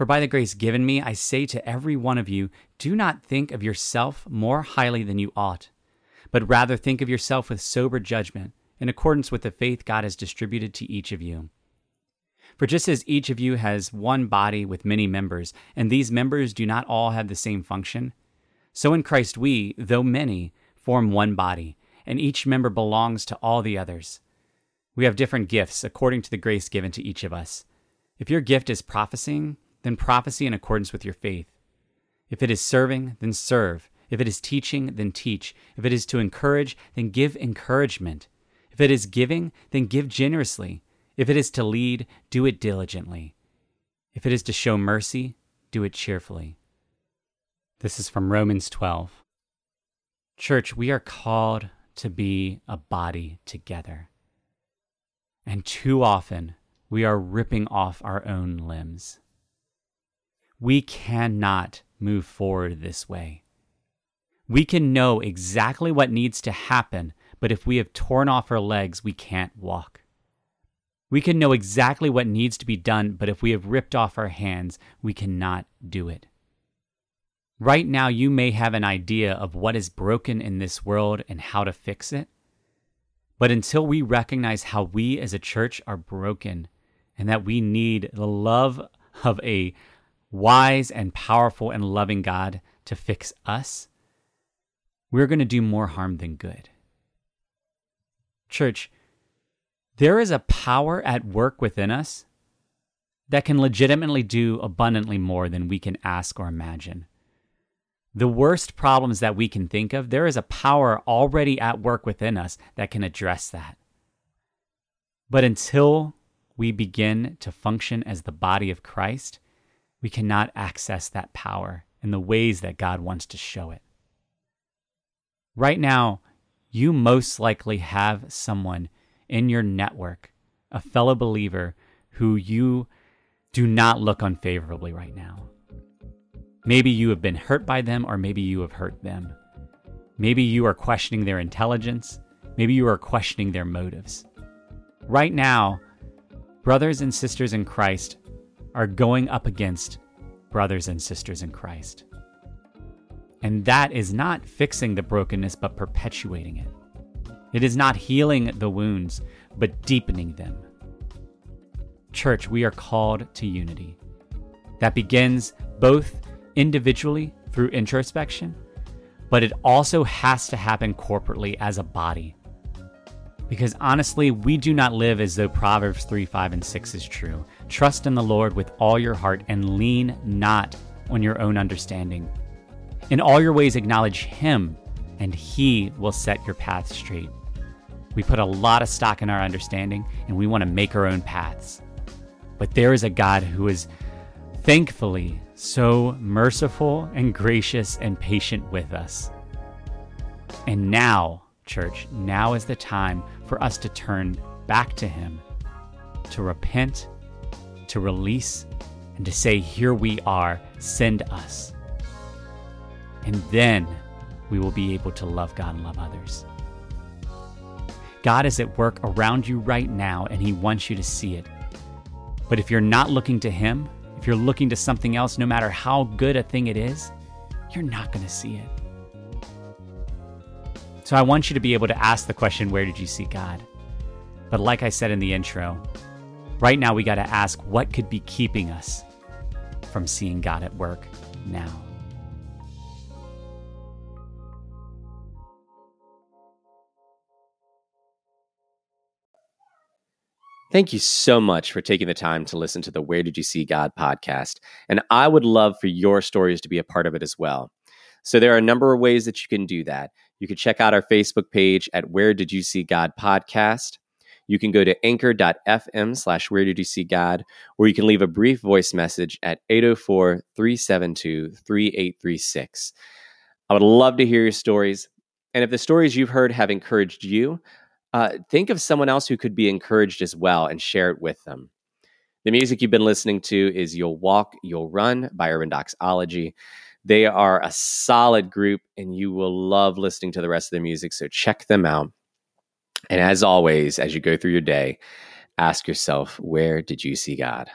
For by the grace given me, I say to every one of you, do not think of yourself more highly than you ought, but rather think of yourself with sober judgment, in accordance with the faith God has distributed to each of you. For just as each of you has one body with many members, and these members do not all have the same function, so in Christ we, though many, form one body, and each member belongs to all the others. We have different gifts according to the grace given to each of us. If your gift is prophesying, then prophecy in accordance with your faith. If it is serving, then serve If it is teaching, then teach. If it is to encourage, then give encouragement. If it is giving, then give generously. If it is to lead, do it diligently. If it is to show mercy, do it cheerfully. This is from Romans 12. Church, we are called to be a body together. And too often, we are ripping off our own limbs. We cannot move forward this way. We can know exactly what needs to happen, but if we have torn off our legs, we can't walk. We can know exactly what needs to be done, but if we have ripped off our hands, we cannot do it. Right now, you may have an idea of what is broken in this world and how to fix it. But until we recognize how we as a church are broken and that we need the love of a wise and powerful and loving God to fix us, we're going to do more harm than good. Church, there is a power at work within us that can legitimately do abundantly more than we can ask or imagine. The worst problems that we can think of, there is a power already at work within us that can address that. But until we begin to function as the body of Christ, we cannot access that power in the ways that God wants to show it. Right now, you most likely have someone in your network, a fellow believer who you do not look unfavorably right now. Maybe you have been hurt by them, or maybe you have hurt them. Maybe you are questioning their intelligence. Maybe you are questioning their motives. Right now, brothers and sisters in Christ are going up against brothers and sisters in Christ. And that is not fixing the brokenness, but perpetuating it. It is not healing the wounds, but deepening them. Church, we are called to unity. That begins both individually through introspection, but it also has to happen corporately as a body. Because honestly, we do not live as though Proverbs 3, 5, and 6 is true. Trust in the Lord with all your heart and lean not on your own understanding. In all your ways, acknowledge Him, and He will set your path straight. We put a lot of stock in our understanding, and we want to make our own paths. But there is a God who is thankfully so merciful and gracious and patient with us. And now, church, now is the time for us to turn back to Him, to repent, to release, and to say, Here we are, send us. And then we will be able to love God and love others. God is at work around you right now, and He wants you to see it. But if you're not looking to Him, if you're looking to something else, no matter how good a thing it is, you're not going to see it. So I want you to be able to ask the question, Where did you see God? But like I said in the intro, right now we got to ask what could be keeping us from seeing God at work now. Thank you so much for taking the time to listen to the Where Did You See God podcast. And I would love for your stories to be a part of it as well. So there are a number of ways that you can do that. You can check out our Facebook page at Where Did You See God podcast. You can go to anchor.fm slash Where Did You See God, or you can leave a brief voice message at 804 372 3836. I would love to hear your stories. And if the stories you've heard have encouraged you, uh, think of someone else who could be encouraged as well and share it with them. The music you've been listening to is You'll Walk, You'll Run by Urban Doxology. They are a solid group, and you will love listening to the rest of the music. So check them out. And as always, as you go through your day, ask yourself, where did you see God?